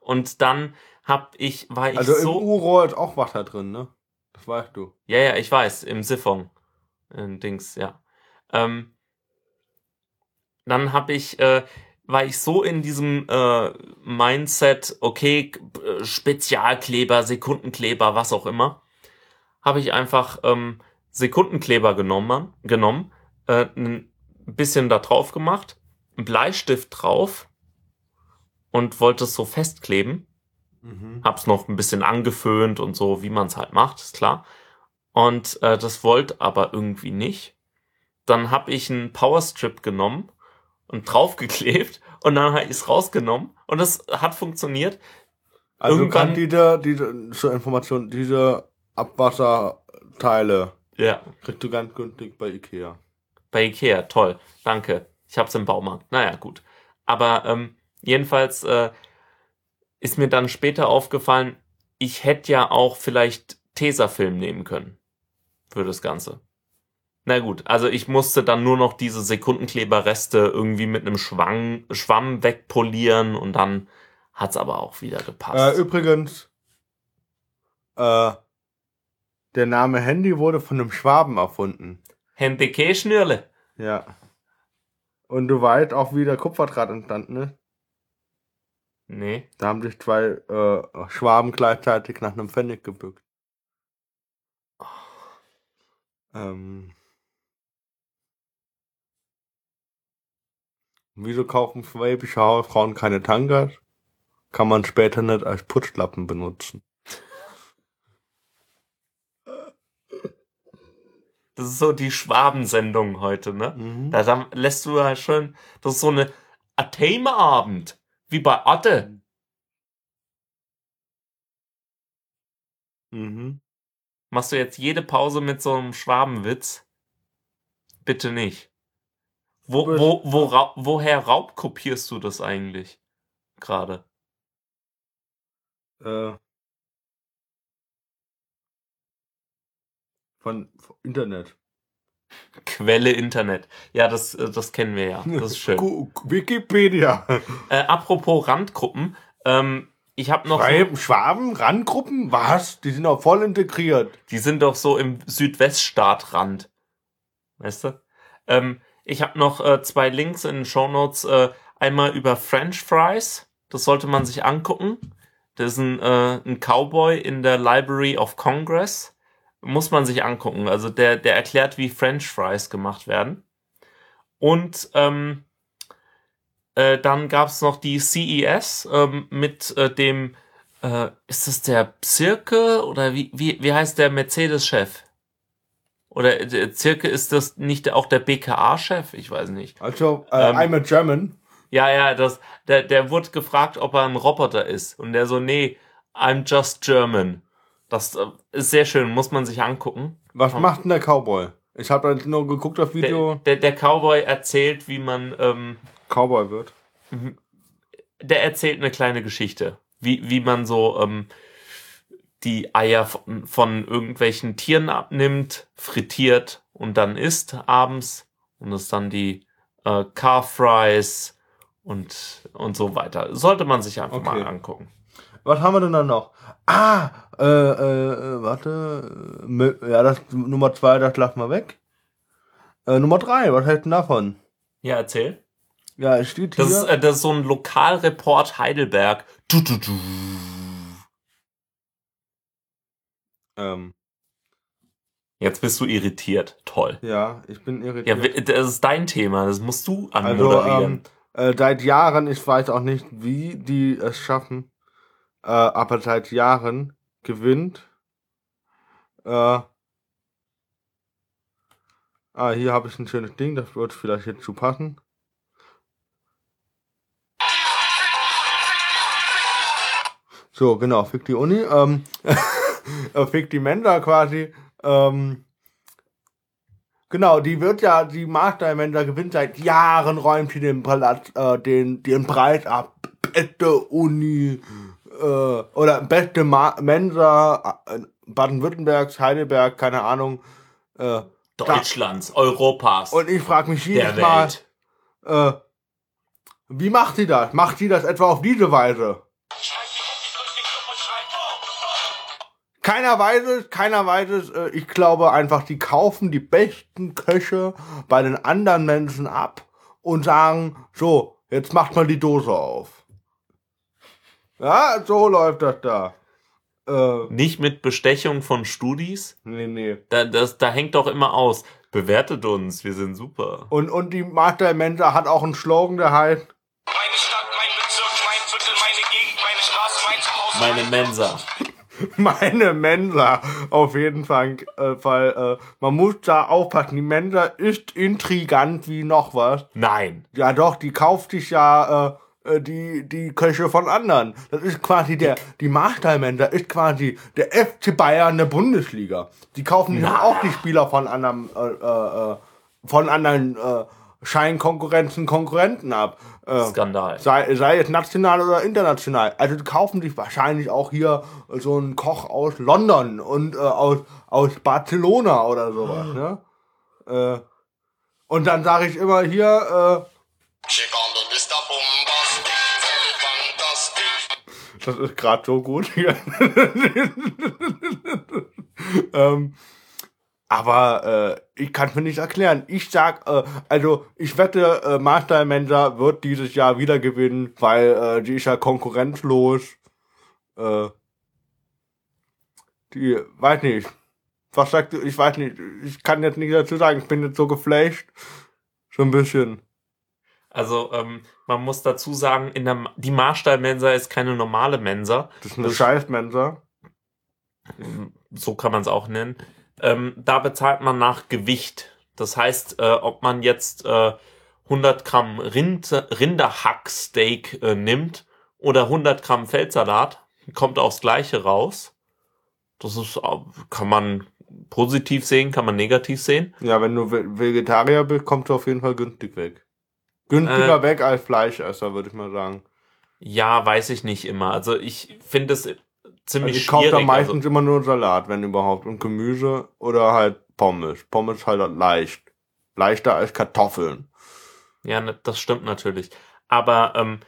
Und dann hab ich, war ich Also im so. U-Rohr ist auch Wasser drin, ne? Das weißt du. Ja, ja, ich weiß, im Siphon. Äh, Dings, ja. Ähm, dann habe ich, äh, war ich so in diesem äh, Mindset, okay, äh, Spezialkleber, Sekundenkleber, was auch immer, habe ich einfach ähm, Sekundenkleber genommen, genommen, äh, ein bisschen da drauf gemacht, einen Bleistift drauf und wollte es so festkleben Mhm. hab's noch ein bisschen angeföhnt und so, wie man's halt macht, ist klar. Und äh, das wollte aber irgendwie nicht. Dann hab ich einen Powerstrip genommen und draufgeklebt und dann habe ich es rausgenommen und das hat funktioniert. Also Irgendwann- kann diese, diese, zur Information, diese Abwasserteile Ja, kriegst du ganz günstig bei Ikea. bei Ikea, toll, danke. Ich hab's im Baumarkt. Naja, gut. Aber ähm, jedenfalls äh, ist mir dann später aufgefallen, ich hätte ja auch vielleicht Tesafilm nehmen können für das Ganze. Na gut, also ich musste dann nur noch diese Sekundenkleberreste irgendwie mit einem Schwang, Schwamm wegpolieren und dann hat's aber auch wieder Äh, gepasst. übrigens, äh, der Name Handy wurde von einem Schwaben erfunden. Hände Schnürle. Ja. Und du weißt auch, wie der Kupferdraht entstanden ist? Nee. Da haben sich zwei äh, Schwaben gleichzeitig nach einem Pfennig gebückt. Ähm. Wieso kaufen schwäbische Hausfrauen keine Tangas? Kann man später nicht als Putzlappen benutzen. Das ist so die Schwabensendung heute, ne? Mhm. Da, da lässt du ja schön, das ist so eine Athemeabend, wie bei Atte. Mhm. Machst du jetzt jede Pause mit so einem Schwabenwitz? Bitte nicht. Wo, wo, wo, ra woher raubkopierst du das eigentlich? Gerade. Äh, von, von Internet. Quelle Internet. Ja, das, äh, das kennen wir ja. Das ist schön. Wikipedia. Äh, apropos Randgruppen, ähm, ich habe noch, so, Schwab- Schwaben, Randgruppen? Was? Die sind auch voll integriert. die sind doch so im Südweststaatrand. Weißt du? Ähm, ich habe noch äh, zwei Links in den Shownotes. Äh, einmal über French Fries. Das sollte man sich angucken. Das ist ein, äh, ein Cowboy in der Library of Congress. Muss man sich angucken. Also der, der erklärt, wie French Fries gemacht werden. Und ähm, äh, dann gab's noch die CES ähm, mit äh, dem, äh, ist das der Zirke oder wie, wie, wie heißt der Mercedes-Chef? Oder äh, Zirke ist das nicht auch der BKA-Chef? Ich weiß nicht. Also, äh, Ähm, I'm a German. Ja, ja, das, der, der wurde gefragt, ob er ein Roboter ist. Und der so, nee, I'm just German. Das äh, ist sehr schön, muss man sich angucken. Was macht denn der Cowboy? Ich habe da nur geguckt auf Video. Der, der, der Cowboy erzählt, wie man, ähm, Cowboy wird. der erzählt eine kleine Geschichte. Wie, wie man so ähm, die Eier von, von irgendwelchen Tieren abnimmt, frittiert und dann isst abends. Und es dann die äh, Car Fries und, und so weiter. Sollte man sich einfach Okay. mal angucken. Was haben wir denn dann noch? Ah, äh, äh, äh, warte. Ja, das Nummer zwei, das lassen wir weg. Äh, Nummer drei, was hält denn davon? Ja, erzähl. Ja, es steht hier. Das ist, äh, das ist so ein Lokalreport Heidelberg. Du, du, du. Ähm, Jetzt bist du irritiert. Toll. ja, ich bin Ja, irritiert. wi- das ist dein Thema. Das musst du also, anmoderieren. ähm, äh, seit Jahren, ich weiß auch nicht, wie die es schaffen, äh, aber seit Jahren gewinnt. Äh, ah, hier habe ich ein schönes Ding, das wird vielleicht jetzt zu passen. So, genau, fick die Uni, ähm, äh, fick die Mensa quasi, ähm, genau, die wird ja, die Master Mensa gewinnt seit Jahren, räumt sie den Palast, äh, den, den Preis ab, beste Uni, äh, oder beste Ma Mensa, äh, Baden-Württembergs, Heidelberg, keine Ahnung, äh, Deutschlands, Europas, und ich frage mich jedes Mal, äh, wie macht sie das? Macht sie das etwa auf diese Weise? Keiner weiß es, keiner weiß es. Äh, Ich glaube einfach, die kaufen die besten Köche bei den anderen Menschen ab und sagen, so, jetzt macht mal die Dose auf. Ja, so läuft das da. Äh, Nicht mit Bestechung von Studis. nee, nee. Da, das, da hängt doch immer aus. Bewertet uns, wir sind super. Und, und die Master Mensa hat auch einen Slogan, der heißt, Meine Stadt, mein Bezirk, mein Viertel, meine Gegend, meine Straße, mein Zuhause. Meine Mensa. meine Mensa auf jeden Fall. Äh, Fall äh, man muss da aufpassen. Die Mensa ist intrigant wie noch was. Nein. Ja doch, die kauft sich ja äh, äh, die, die Köche von anderen. Das ist quasi der, die Marstall-Mensa ist quasi der FC Bayern der Bundesliga. Die kaufen Na. auch die Spieler von anderen, äh, äh, äh, von anderen äh, Scheinkonkurrenzen, Konkurrenten ab. Äh, Skandal. Sei, sei es national oder international. Also die kaufen sich wahrscheinlich auch hier so einen Koch aus London und äh, aus, aus Barcelona oder sowas. Ne? Äh, und dann sage ich immer hier, äh, das ist gerade so gut hier. ähm, Aber äh, ich kann es mir nicht erklären. Ich sag, äh, also ich wette, äh, Master Mensa wird dieses Jahr wieder gewinnen, weil äh, die ist ja konkurrenzlos. Äh, die, weiß nicht. Was sagt du? Ich weiß nicht. Ich kann jetzt nicht dazu sagen. Ich bin jetzt so geflasht. So ein bisschen. Also ähm, man muss dazu sagen, in der, die Marstall-Mensa ist keine normale Mensa. Das ist eine scheiß Mensa. So kann man es auch nennen. Ähm, da bezahlt man nach Gewicht. Das heißt, äh, ob man jetzt äh, 100 Gramm Rind, Rinderhacksteak äh, nimmt oder 100 Gramm Feldsalat, kommt aufs Gleiche raus. Das ist, äh, kann man positiv sehen, kann man negativ sehen. Ja, wenn du Ve- Vegetarier bist, kommst du auf jeden Fall günstig weg. Günstiger Äh. weg als Fleischesser, würde ich mal sagen. Ja, weiß ich nicht immer. Also ich finde es Also ziemlich ich kaufe da schwierig. meistens Also, immer nur Salat, wenn überhaupt, und Gemüse oder halt Pommes. Pommes halt leicht. Leichter als Kartoffeln. ja, ne, das stimmt natürlich. Aber ähm,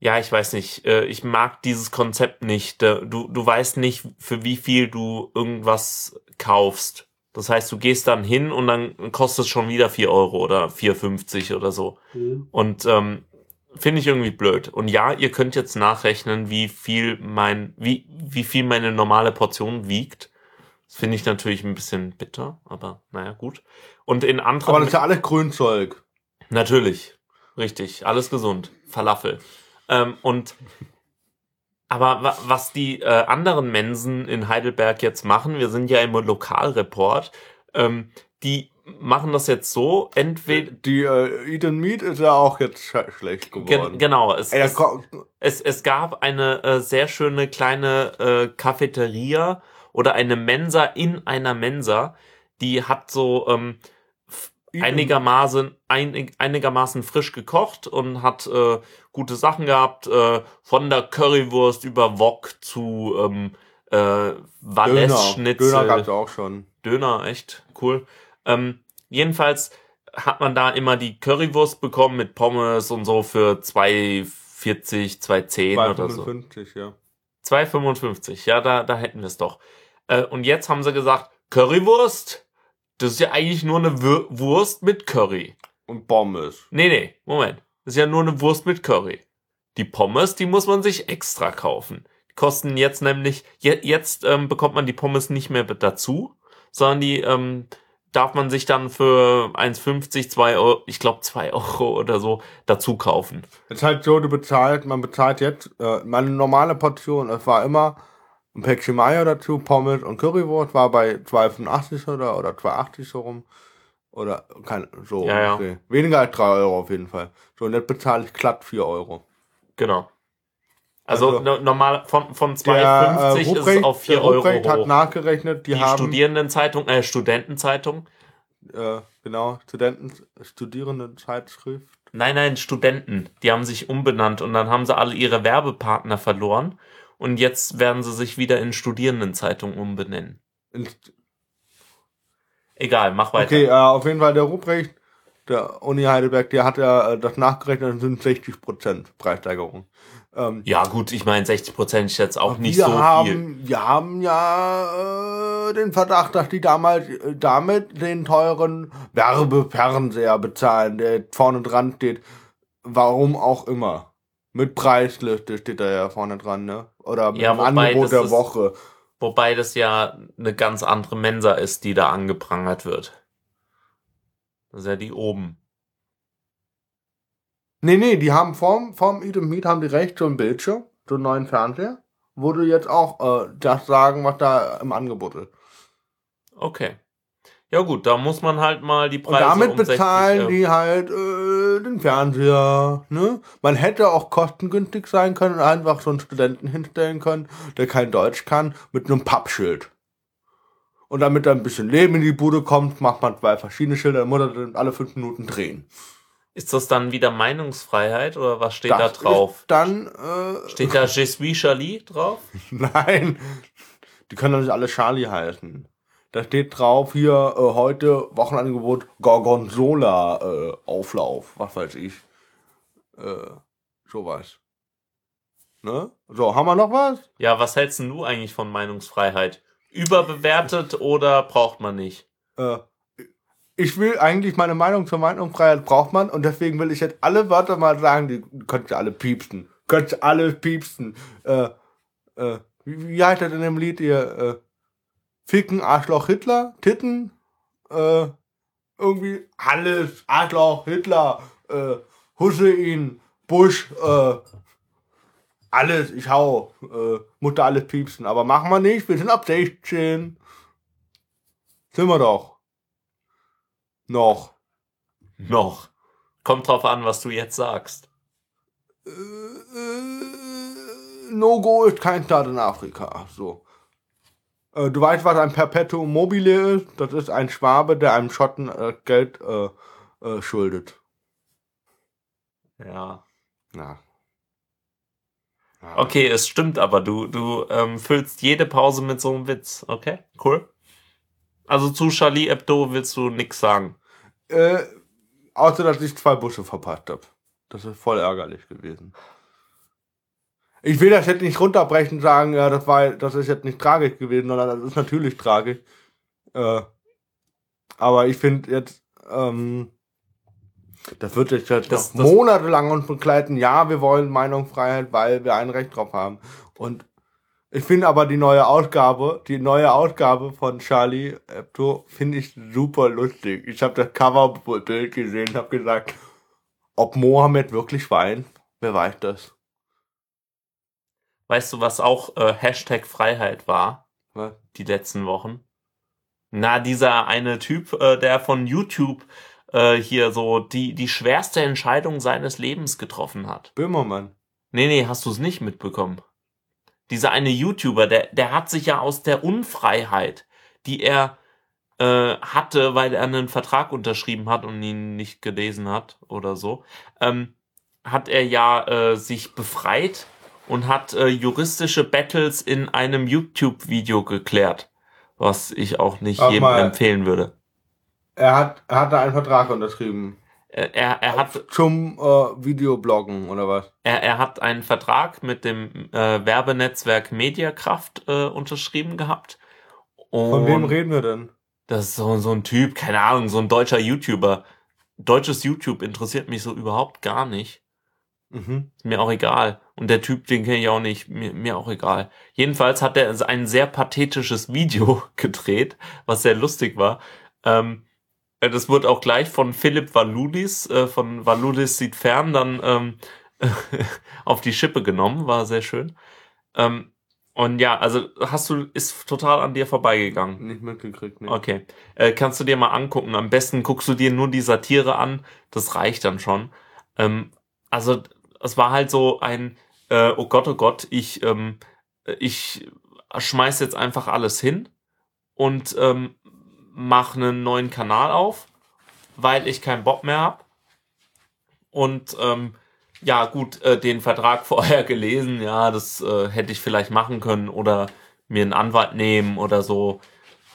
ja, ich weiß nicht. Äh, ich mag dieses Konzept nicht. Äh, Du, du weißt nicht, für wie viel du irgendwas kaufst. Das heißt, du gehst dann hin und dann kostet es schon wieder 4 Euro oder 4,50 oder so. Und ähm, finde ich irgendwie blöd. Und ja, ihr könnt jetzt nachrechnen, wie viel mein, wie, wie viel meine normale Portion wiegt. Das finde ich natürlich ein bisschen bitter, aber naja, gut. Und in anderen. Aber das ist ja alles Grünzeug. Natürlich. Richtig. Alles gesund. Falafel. Ähm, und aber wa was die äh, anderen Mensen in Heidelberg jetzt machen, wir sind ja im Lokalreport, ähm, die machen das jetzt so, entweder Die äh, Eat and Meat ist ja auch jetzt sch schlecht geworden. Gen genau, es, Ey, es, es, es gab eine äh, sehr schöne kleine äh, Cafeteria oder eine Mensa in einer Mensa, die hat so ähm, einigermaßen einig, einigermaßen frisch gekocht und hat äh, gute Sachen gehabt, äh, von der Currywurst über Wok zu ähm, äh, Döner. Valais-Schnitzel. Döner gab's auch schon. Döner, echt cool. Ähm, jedenfalls hat man da immer die Currywurst bekommen mit Pommes und so für 2,40, 2,10 oder so. 2,55, ja. 2,55, ja, da, da hätten wir es doch. Äh, und jetzt haben sie gesagt, Currywurst, das ist ja eigentlich nur eine Wür Wurst mit Curry. Und Pommes. Nee, nee, Moment. Das ist ja nur eine Wurst mit Curry. Die Pommes, die muss man sich extra kaufen. Die kosten jetzt nämlich, je, jetzt ähm, bekommt man die Pommes nicht mehr dazu, sondern die ähm, darf man sich dann für 1,50, 2 Euro, ich glaube 2 Euro oder so dazu kaufen. Es ist halt so, du bezahlst, man bezahlt jetzt, äh, meine normale Portion, es war immer ein Päckchen Mayo dazu, Pommes und Currywurst, war bei 2,85 oder, oder 2,80 so rum. Oder kein, so. Ja, ja. Weniger als 3 Euro auf jeden Fall. So, und jetzt bezahle ich glatt 4 Euro. Genau. Also, Also, no, normal von, von Der, 2,50 äh, ist es auf 4 der Euro Ruprecht hat nachgerechnet, die, Die haben, Studierendenzeitung, äh, Studentenzeitung. äh, genau, Studenten, Studierendenzeitschrift. Nein, nein, Studenten. Die haben sich umbenannt und dann haben sie alle ihre Werbepartner verloren. Und jetzt werden sie sich wieder in Studierendenzeitung umbenennen. Inst- Egal, mach weiter. Okay, äh, auf jeden Fall der Ruprecht, der Uni Heidelberg, der hat ja äh, das nachgerechnet, das sind 60% Preissteigerung. Ähm, Ja, gut, ich meine, 60% ist jetzt auch nicht so haben, viel. Wir haben ja äh, den Verdacht, dass die damals äh, damit den teuren Werbefernseher bezahlen, der vorne dran steht. Warum auch immer. Mit Preisliste steht da ja vorne dran, ne? Oder mit Ja, dem Angebot der ist- Woche. Wobei das ja eine ganz andere Mensa ist, die da angeprangert wird. Das ist ja die oben. Nee, nee, die haben vorm, vorm Eat and Meet haben die rechts so einen Bildschirm, so einen neuen Fernseher, wo du jetzt auch äh, das sagen, was da im Angebot ist. Okay. Ja gut, da muss man halt mal die Und Preise damit um 60 bezahlen Euro- die halt äh, den Fernseher. Ne? Man hätte auch kostengünstig sein können und einfach so einen Studenten hinstellen können, der kein Deutsch kann, mit einem Pappschild. Und damit da ein bisschen Leben in die Bude kommt, macht man zwei verschiedene Schilder, muss er dann alle fünf Minuten drehen. Ist das dann wieder Meinungsfreiheit oder was steht da Das drauf? Ist dann, äh, Steht da Je suis Charlie drauf? nein, die können doch nicht alle Charlie heißen. Da steht drauf hier äh, heute Wochenangebot Gorgonzola äh, Auflauf, was weiß ich. Äh, sowas. Ne? So, haben wir noch was? Ja, was hältst denn du eigentlich von Meinungsfreiheit? Überbewertet oder braucht man nicht? Äh, ich will eigentlich meine Meinung zur Meinungsfreiheit braucht man und deswegen will ich jetzt alle Wörter mal sagen, die könnt ihr alle piepsen. Könnt ihr alle piepsen. Äh, äh, wie, wie heißt das in dem Lied hier? Äh, Ficken, Arschloch, Hitler, Titten, äh, irgendwie alles, Arschloch, Hitler, äh, Hussein, Bush, alles, ich hau, äh, Mutter alles piepsen, aber machen wir nicht, wir sind ab 16. Sind wir doch. Noch. Noch. Kommt drauf an, was du jetzt sagst. Äh, äh, No-Go ist kein Staat in Afrika. So. Äh, du weißt, was ein Perpetuum mobile ist? Das ist ein Schwabe, der einem Schotten Geld schuldet. Ja. Ja. Okay, es stimmt aber, du, du ähm, füllst jede Pause mit so einem Witz. Okay, cool. Also zu Charlie Hebdo willst du nix sagen. Äh, außer, dass ich zwei Busche verpasst habe. Das ist voll ärgerlich gewesen. Ich will das jetzt nicht runterbrechen und sagen, ja, das war, das ist jetzt nicht tragisch gewesen, sondern das ist natürlich tragisch. Äh, aber ich finde jetzt, ähm, das wird jetzt, jetzt Das- das- monatelang uns begleiten. Ja, wir wollen Meinungsfreiheit, weil wir ein Recht drauf haben. Und ich finde aber die neue Ausgabe, die neue Ausgabe von Charlie Hebdo finde ich super lustig. Ich habe das Coverbild gesehen und habe gesagt, ob Mohammed wirklich weint, wer weiß das? Weißt du, was auch äh, Hashtag Freiheit war? Was? Die letzten Wochen? Na, dieser eine Typ, äh, der von YouTube äh, hier so die, die schwerste Entscheidung seines Lebens getroffen hat. Böhmermann. Nee, nee, hast du es nicht mitbekommen. Dieser eine YouTuber, der, der hat sich ja aus der Unfreiheit, die er äh, hatte, weil er einen Vertrag unterschrieben hat und ihn nicht gelesen hat oder so, ähm, hat er ja äh, sich befreit und hat äh, juristische Battles in einem YouTube-Video geklärt, was ich auch nicht Sag jedem mal. empfehlen würde. Er hat, er hatte einen Vertrag unterschrieben. Äh, Er, er hat Zum äh, Videobloggen oder was? Er, er hat einen Vertrag mit dem äh, Werbenetzwerk Mediakraft äh, unterschrieben gehabt. Und Von wem reden wir denn? Das ist so, so ein Typ, keine Ahnung, so ein deutscher YouTuber. Deutsches YouTube interessiert mich so überhaupt gar nicht. Mhm. Ist mir auch egal. Und der Typ, den kenne ich auch nicht. Mir, mir auch egal. Jedenfalls hat er ein sehr pathetisches Video gedreht, was sehr lustig war. Ähm, äh, das wurde auch gleich von Philipp Valulis, äh, von Valulis sieht fern, dann ähm, auf die Schippe genommen. War sehr schön. Ähm, und ja, also hast du, ist total an dir vorbeigegangen. Nicht mitgekriegt, ne? Okay. Äh, kannst du dir mal angucken. Am besten guckst du dir nur die Satire an. Das reicht dann schon. Ähm, also, es war halt so ein, äh, oh Gott, oh Gott, ich, ähm, ich schmeiß jetzt einfach alles hin und ähm, mach einen neuen Kanal auf, weil ich keinen Bock mehr hab. Und ähm, ja, gut, äh, den Vertrag vorher gelesen, ja, das äh, hätte ich vielleicht machen können oder mir einen Anwalt nehmen oder so.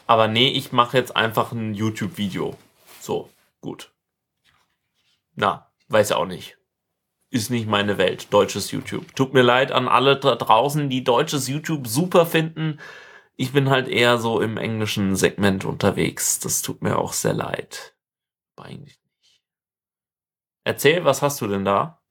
Aber nee, ich mache jetzt einfach ein YouTube-Video. So, gut. Na, weiß auch nicht. Ist nicht meine Welt, deutsches YouTube. Tut mir leid an alle da draußen, die deutsches YouTube super finden. Ich bin halt eher so im englischen Segment unterwegs. Das tut mir auch sehr leid. Aber eigentlich nicht. Erzähl, was hast du denn da?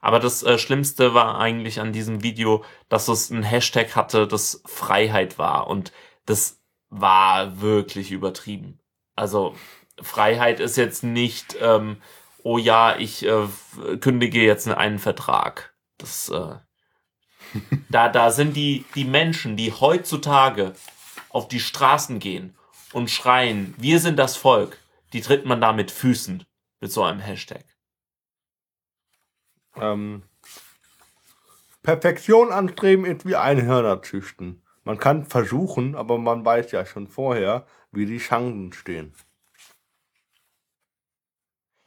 Aber das äh, Schlimmste war eigentlich an diesem Video, dass es ein Hashtag hatte, das Freiheit war. Und das war wirklich übertrieben. Also Freiheit ist jetzt nicht, ähm, oh ja, ich äh, kündige jetzt einen Vertrag. Das, äh, da, da sind die, die Menschen, die heutzutage auf die Straßen gehen und schreien, wir sind das Volk, die tritt man da mit Füßen mit so einem Hashtag. Ähm, Perfektion anstreben ist wie Einhörner züchten. Man kann versuchen, aber man weiß ja schon vorher, wie die Chancen stehen.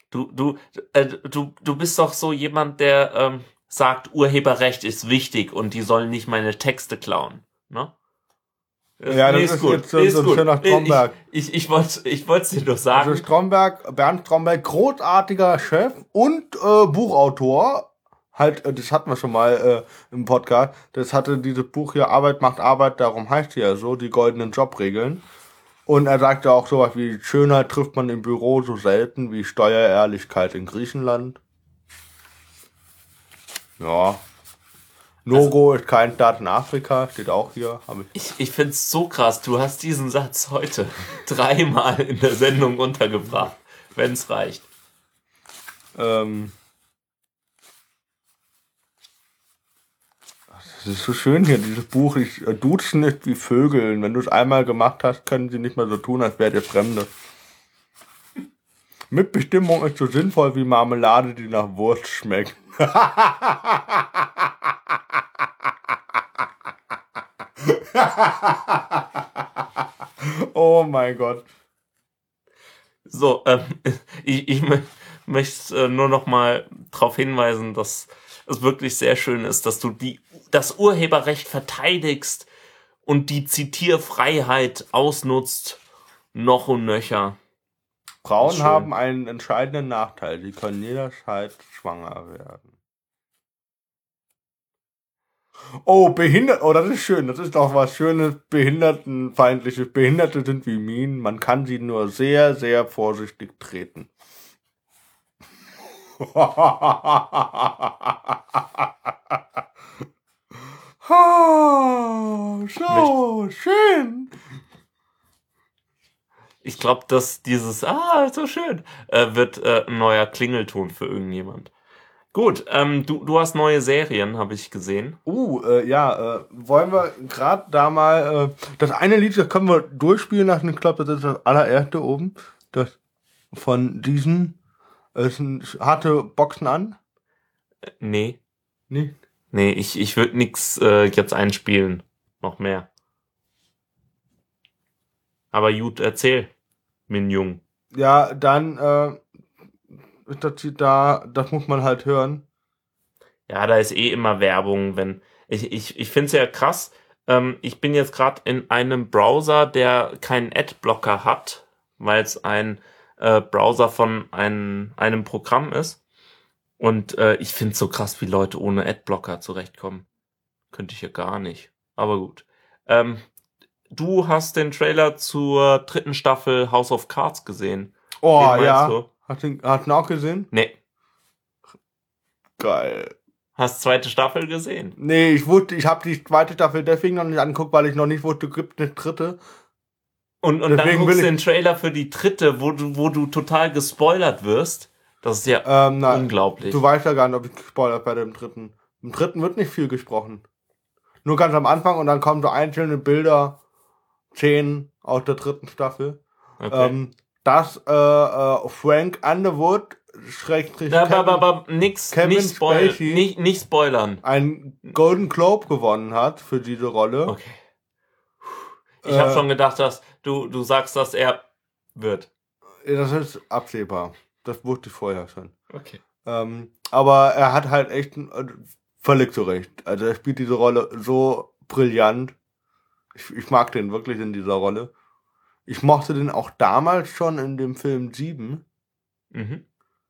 Du, du, äh, du, du bist doch so jemand, der ähm, sagt, Urheberrecht ist wichtig und die sollen nicht meine Texte klauen. Ne? Ja, das ist jetzt so- so ein schöner Stromberg. Ich, ich, ich wollte ich wollte dir nur sagen. Also Stromberg, Bernd Stromberg, großartiger Chef und äh, Buchautor. Halt, äh, das hatten wir schon mal äh, im Podcast. Das hatte dieses Buch hier Arbeit macht Arbeit, darum heißt ja so, die goldenen Jobregeln. Und er sagte auch sowas wie, Schönheit trifft man im Büro so selten wie Steuerehrlichkeit in Griechenland. Ja. Nogo ist kein Staat in Afrika, steht auch hier. Ich. Ich, finde es so krass, du hast diesen Satz heute dreimal in der Sendung untergebracht, wenn es reicht. Ähm, das ist so schön hier, dieses Buch. Ich, äh, Duzen ist wie Vögeln. Wenn du es einmal gemacht hast, können sie nicht mehr so tun, als wärt ihr Fremde. Mitbestimmung ist so sinnvoll wie Marmelade, die nach Wurst schmeckt. oh mein Gott. So, ähm, ich, ich mö- möchte äh, nur noch mal darauf hinweisen, dass es wirklich sehr schön ist, dass du die, das Urheberrecht verteidigst und die Zitierfreiheit ausnutzt, noch und nöcher. Frauen haben einen entscheidenden Nachteil. Sie können jederzeit schwanger werden. Oh, behindert. Oh, das ist schön. Das ist doch was Schönes, behindertenfeindliches. Behinderte sind wie Minen. Man kann sie nur sehr, sehr vorsichtig treten. Oh, so schön. Glaube, dass dieses Ah, so schön äh, wird äh, ein neuer Klingelton für irgendjemand. Gut, ähm, du, du hast neue Serien, habe ich gesehen. Uh, äh, ja, äh, wollen wir gerade da mal äh, das eine Lied, das können wir durchspielen lassen. Ich glaube, das ist das allererste oben. Das von diesen. Es sind harte Boxen an. Äh, nee, Nee. nee, ich, ich würde nix äh, jetzt einspielen. Noch mehr. Aber gut, erzähl, Min Jung. Ja, dann äh, ist das da, das muss man halt hören. Ja, da ist eh immer Werbung, wenn. Ich, ich, ich finde es ja krass. Ähm, ich bin jetzt gerade in einem Browser, der keinen Adblocker hat, weil es ein äh, Browser von ein, einem Programm ist. Und äh, ich finde es so krass, wie Leute ohne Adblocker zurechtkommen. Könnte ich ja gar nicht. Aber gut. Ähm, du hast den Trailer zur dritten Staffel House of Cards gesehen. Oh, ja. du? Hast du hast du ihn auch gesehen? Nee. Geil. Hast zweite Staffel gesehen? Nee, ich wusste, ich habe die zweite Staffel deswegen noch nicht angeguckt, weil ich noch nicht wusste, gibt eine dritte. Und, und dann Deswegen guckst will du ich- den Trailer für die dritte, wo du, wo du total gespoilert wirst. Das ist ja Ähm, nein. unglaublich. Du weißt ja gar nicht, ob ich gespoilert werde im dritten. Im dritten wird nicht viel gesprochen. Nur ganz am Anfang und dann kommen so einzelne Bilder, Szenen aus der dritten Staffel. okay. Ähm, dass äh, äh, Frank Underwood, Schrägstrich, da, Kevin, ba, nix, Kevin nicht, spoil, Spacey. nicht, nicht spoilern. einen Golden Globe gewonnen hat für diese Rolle. Okay. Ich habe Äh, schon gedacht, dass du, du sagst, dass er wird. Das ist absehbar. Das wusste ich vorher schon. Okay. Ähm, aber er hat halt echt äh, völlig zu Recht. Also er spielt diese Rolle so brillant. Ich, ich mag den wirklich in dieser Rolle. Ich mochte den auch damals schon in dem Film 7. Mhm.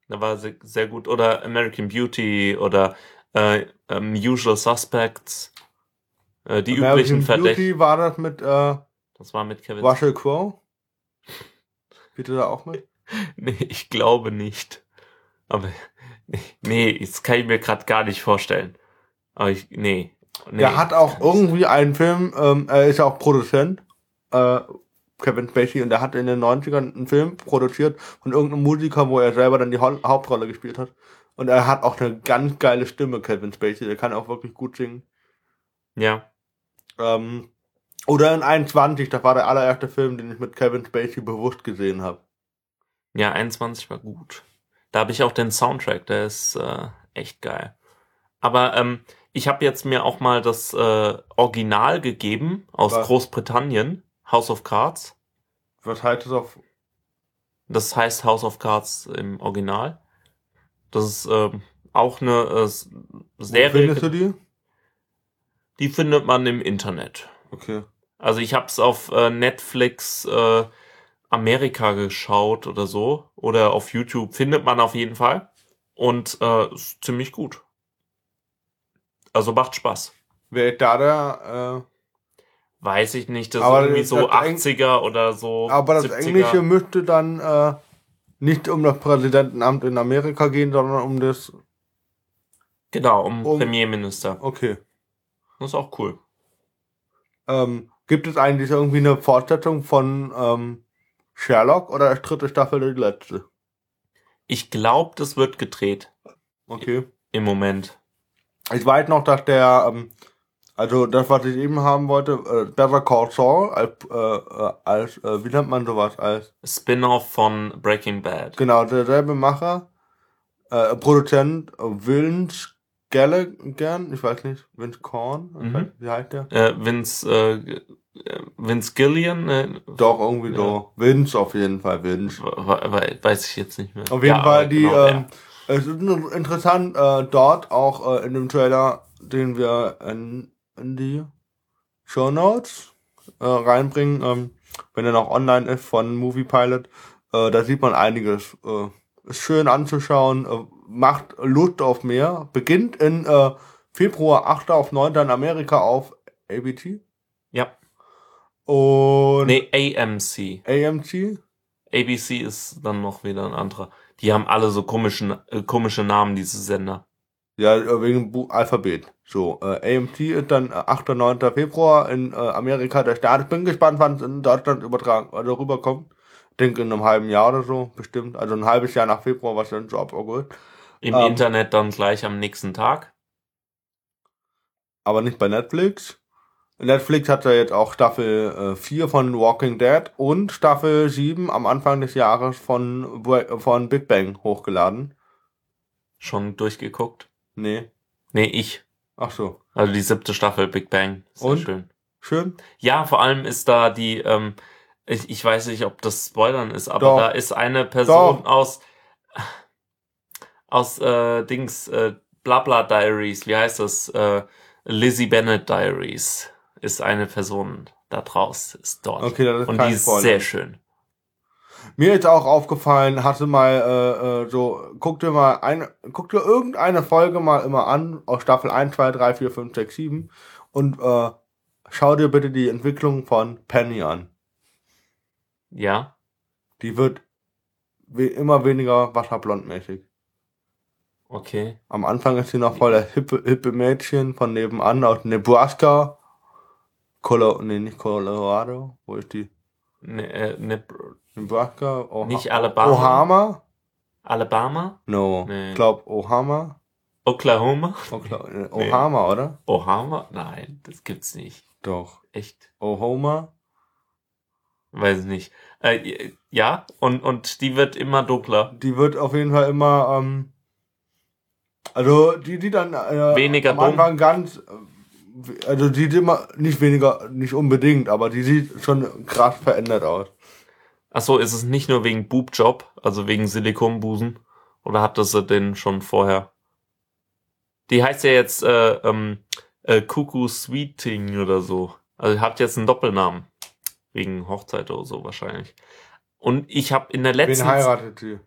Da war sehr, sehr gut. Oder American Beauty oder äh, ähm, Usual Suspects. Äh, die üblichen Verdächtigen. Beauty war das mit äh, Das war mit Kevin. Russell Crowe. Spielt er da auch mit? Nee, ich glaube nicht. Aber nee, nee, das kann ich mir gerade gar nicht vorstellen. Aber ich, nee. Nee Der hat auch irgendwie einen Film, ähm, er ist ja auch Produzent, äh, Kevin Spacey, und er hat in den 90ern einen Film produziert von irgendeinem Musiker, wo er selber dann die Hau- Hauptrolle gespielt hat. Und er hat auch eine ganz geile Stimme, Kevin Spacey, der kann auch wirklich gut singen. Ja. Ähm, oder in 21, das war der allererste Film, den ich mit Kevin Spacey bewusst gesehen habe. Ja, 21 war gut. Da habe ich auch den Soundtrack, der ist äh, echt geil. Aber ähm, ich habe jetzt mir auch mal das äh, Original gegeben aus Was? Großbritannien, House of Cards. Was heißt das auf Das heißt House of Cards im Original. Das ist ähm, auch eine äh, Wo Serie, findest du die? die findet man im Internet. Okay. Also ich habe es auf äh, Netflix äh, Amerika geschaut oder so. Oder auf YouTube findet man auf jeden Fall. Und äh, ist ziemlich gut. Also macht Spaß. Wer ist da der, Weiß ich nicht, das Aber ist irgendwie so das Eng- 80er oder so. Aber das 70er. Englische müsste dann äh, nicht um das Präsidentenamt in Amerika gehen, sondern um das. Genau, um, um- Premierminister. Okay. Das ist auch cool. Ähm, gibt es eigentlich irgendwie eine Fortsetzung von ähm, Sherlock oder ist dritte Staffel die letzte? Ich glaube, das wird gedreht Okay. im Moment. Ich weiß noch, dass der, ähm, also das, was ich eben haben wollte, äh, Better Call Saul, als, äh, äh, als äh, wie nennt man sowas, als, Spin-off von Breaking Bad. genau, derselbe Macher, äh, Produzent Vince Gallagher, ich weiß nicht, Vince Korn, Mhm. weiß, wie heißt der? Äh, Vince, äh, äh, Vince Gillian, äh, Doch, irgendwie Ja. so. Vince auf jeden Fall, Vince. we- we- weiß ich jetzt nicht mehr. Auf jeden Ja, Fall die, genau, ähm, es ist interessant, äh, dort auch äh, in dem Trailer, den wir in, in die Show Notes äh, reinbringen, ähm, wenn er noch online ist von Movie Pilot, äh, da sieht man einiges. Äh, ist schön anzuschauen, äh, macht Lust auf mehr, beginnt in Februar 8. auf 9. in Amerika auf ABT Ja. und Nee, AMC. AMC. ABC ist dann noch wieder ein anderer. Die haben alle so komischen, äh, komische Namen, diese Sender. Ja, äh, wegen Bu Alphabet. So, äh, AMT ist dann äh, 8. und 9. Februar in äh, Amerika der Start. Ich bin gespannt, wann es in Deutschland übertragen oder rüberkommt. Denke in einem halben Jahr oder so, bestimmt. Also ein halbes Jahr nach Februar, was dann so ab August. Im Ähm. Internet dann gleich am nächsten Tag. Aber nicht bei Netflix. Netflix hat ja jetzt auch Staffel äh, 4 von Walking Dead und Staffel 7 am Anfang des Jahres von, von Big Bang hochgeladen. Schon durchgeguckt. Nee. Nee, ich. Ach so. Also die siebte Staffel Big Bang. Sehr Und? schön. Schön. Ja, vor allem ist da die, ähm, ich, ich weiß nicht, ob das Spoilern ist, aber Doch. da ist eine Person Doch. aus, aus äh, Dings, äh, Blabla Diaries, wie heißt das? Äh, Lizzie Bennett Diaries ist eine Person da draus, ist dort. Okay, das ist Und die ist Spoiler. sehr schön. Mir ist auch aufgefallen, hatte mal äh, äh, so, guck dir mal eine, guck dir irgendeine Folge mal immer an, aus Staffel 1, 2, 3, 4, 5, 6, 7 und äh, schau dir bitte die Entwicklung von Penny an. Ja, Die wird we immer weniger wasserblondmäßig. okay. Am Anfang ist sie noch voll das hippe, hippe Mädchen von nebenan aus Nebraska. Colo nee, nicht Colorado. Wo ist die? Ne, äh, ne, Nebraska? Oha Nicht Alabama? Ohama? Alabama? No. Nee. Ich glaub Ohama. Oklahoma? Okla äh, Ohama, oder? Ohama? Nein, das gibt's nicht. Doch. Echt? Ohoma? Weiß ich nicht. Äh, ja, und, und die wird immer dunkler. Die wird auf jeden Fall immer, ähm, also die, die dann äh, Weniger am? Anfang ganz, äh, also die sieht immer nicht weniger, nicht unbedingt, aber die sieht schon krass verändert aus. Ach so, ist es nicht nur wegen Boobjob, also wegen Silikonbusen? Oder hat das sie denn schon vorher? Die heißt ja jetzt äh, ähm, äh, Cuckoo Sweeting oder so. Also hat jetzt einen Doppelnamen. Wegen Hochzeit oder so wahrscheinlich. Und ich habe in der Wen letzten heiratet sie?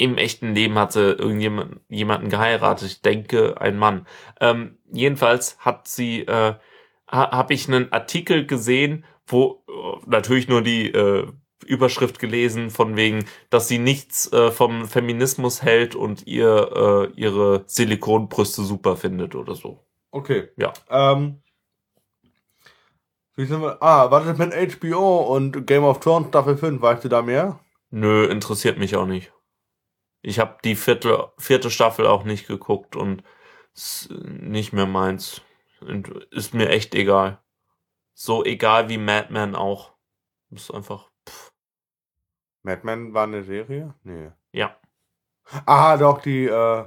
Im echten Leben hatte irgendjemand jemanden geheiratet. Ich denke, ein Mann. Ähm, jedenfalls hat sie, äh, ha, habe ich einen Artikel gesehen, wo äh, natürlich nur die äh, Überschrift gelesen von wegen, dass sie nichts äh, vom Feminismus hält und ihr äh, ihre Silikonbrüste super findet oder so. Okay. Ja. Ähm, wie sind wir? Ah, was ist mit HBO und Game of Thrones Staffel 5? Weißt du da mehr? Nö, interessiert mich auch nicht. Ich habe die vierte, vierte Staffel auch nicht geguckt und ist nicht mehr meins. Und Ist mir echt egal. So egal wie Mad Men auch. Ist einfach. Pff. Mad Men war eine Serie? Nee. Ja. Ah, doch, die, äh, äh,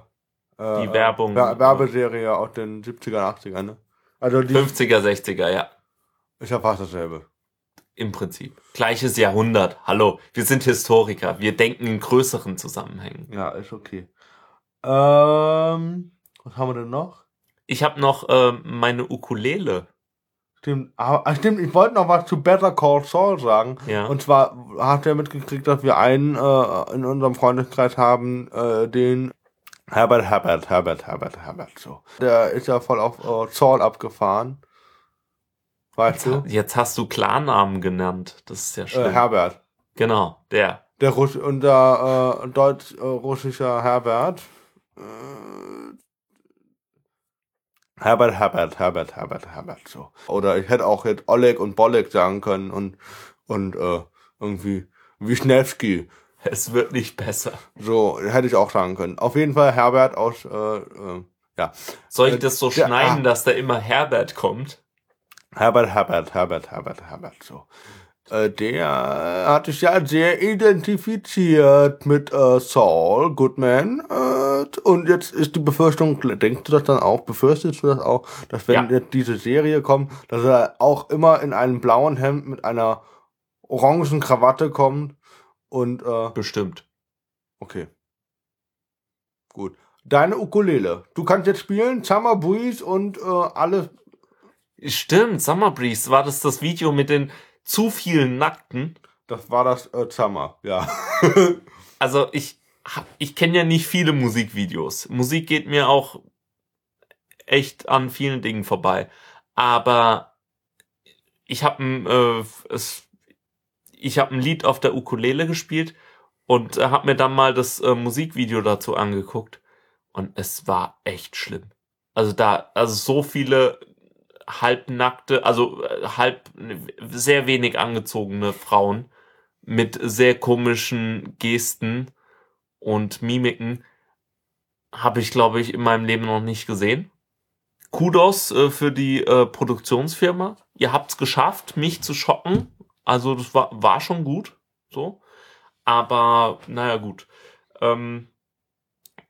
Die Werbung. Wer Werbeserie aus den 70er, 80er, ne? Also die 50er, 60er, ja. ist ja fast dasselbe. Im Prinzip. Gleiches Jahrhundert. Hallo. Wir sind Historiker. Wir denken in größeren Zusammenhängen. Ja, ist okay. Ähm, was haben wir denn noch? Ich habe noch äh, meine Ukulele. Stimmt, ah, ah, stimmt, ich wollte noch was zu Better Call Saul sagen. Ja. Und zwar hat er mitgekriegt, dass wir einen äh, in unserem Freundeskreis haben, äh, den Herbert, Herbert, Herbert, Herbert, Herbert, so. Der ist ja voll auf äh, Saul abgefahren. Weißt du? Jetzt hast du Klarnamen genannt. Das ist ja schlimm. Äh, Herbert. genau, der. Der Russ unser äh, deutsch-russischer Herbert. Äh, Herbert, Herbert, Herbert, Herbert, Herbert, so. Oder ich hätte auch jetzt Oleg und Bolek sagen können und, und äh, irgendwie Wischnewski. Es wird nicht besser. So, hätte ich auch sagen können. Auf jeden Fall Herbert aus, äh, äh, ja. Soll ich Äh, das so der- schneiden, ah. dass da immer Herbert kommt? Herbert, Herbert, Herbert, Herbert, Herbert, so. Äh, der hat sich ja sehr identifiziert mit äh, Saul Goodman. Äh, und jetzt ist die Befürchtung, denkst du das dann auch, befürchtest du das auch, dass wenn Ja. jetzt diese Serie kommt, dass er auch immer in einem blauen Hemd mit einer orangen Krawatte kommt und äh, Bestimmt. okay. Gut. Deine Ukulele. Du kannst jetzt spielen, Summer Breeze und äh, alles. Stimmt, Summer Breeze. War das das Video mit den zu vielen Nackten? Das war das äh, Summer, ja. Also ich, hab- ich kenne ja nicht viele Musikvideos. Musik geht mir auch echt an vielen Dingen vorbei. Aber ich habe ein, äh, es, ich habe ein Lied auf der Ukulele gespielt und äh, habe mir dann mal das äh, Musikvideo dazu angeguckt und es war echt schlimm. Also da, also so viele halbnackte, also äh, halb sehr wenig angezogene Frauen mit sehr komischen Gesten und Mimiken habe ich, glaube ich, in meinem Leben noch nicht gesehen. Kudos äh, für die äh, Produktionsfirma. Ihr habt's geschafft, mich zu schocken. Also das war, war schon gut. So. Aber naja, gut. Ähm,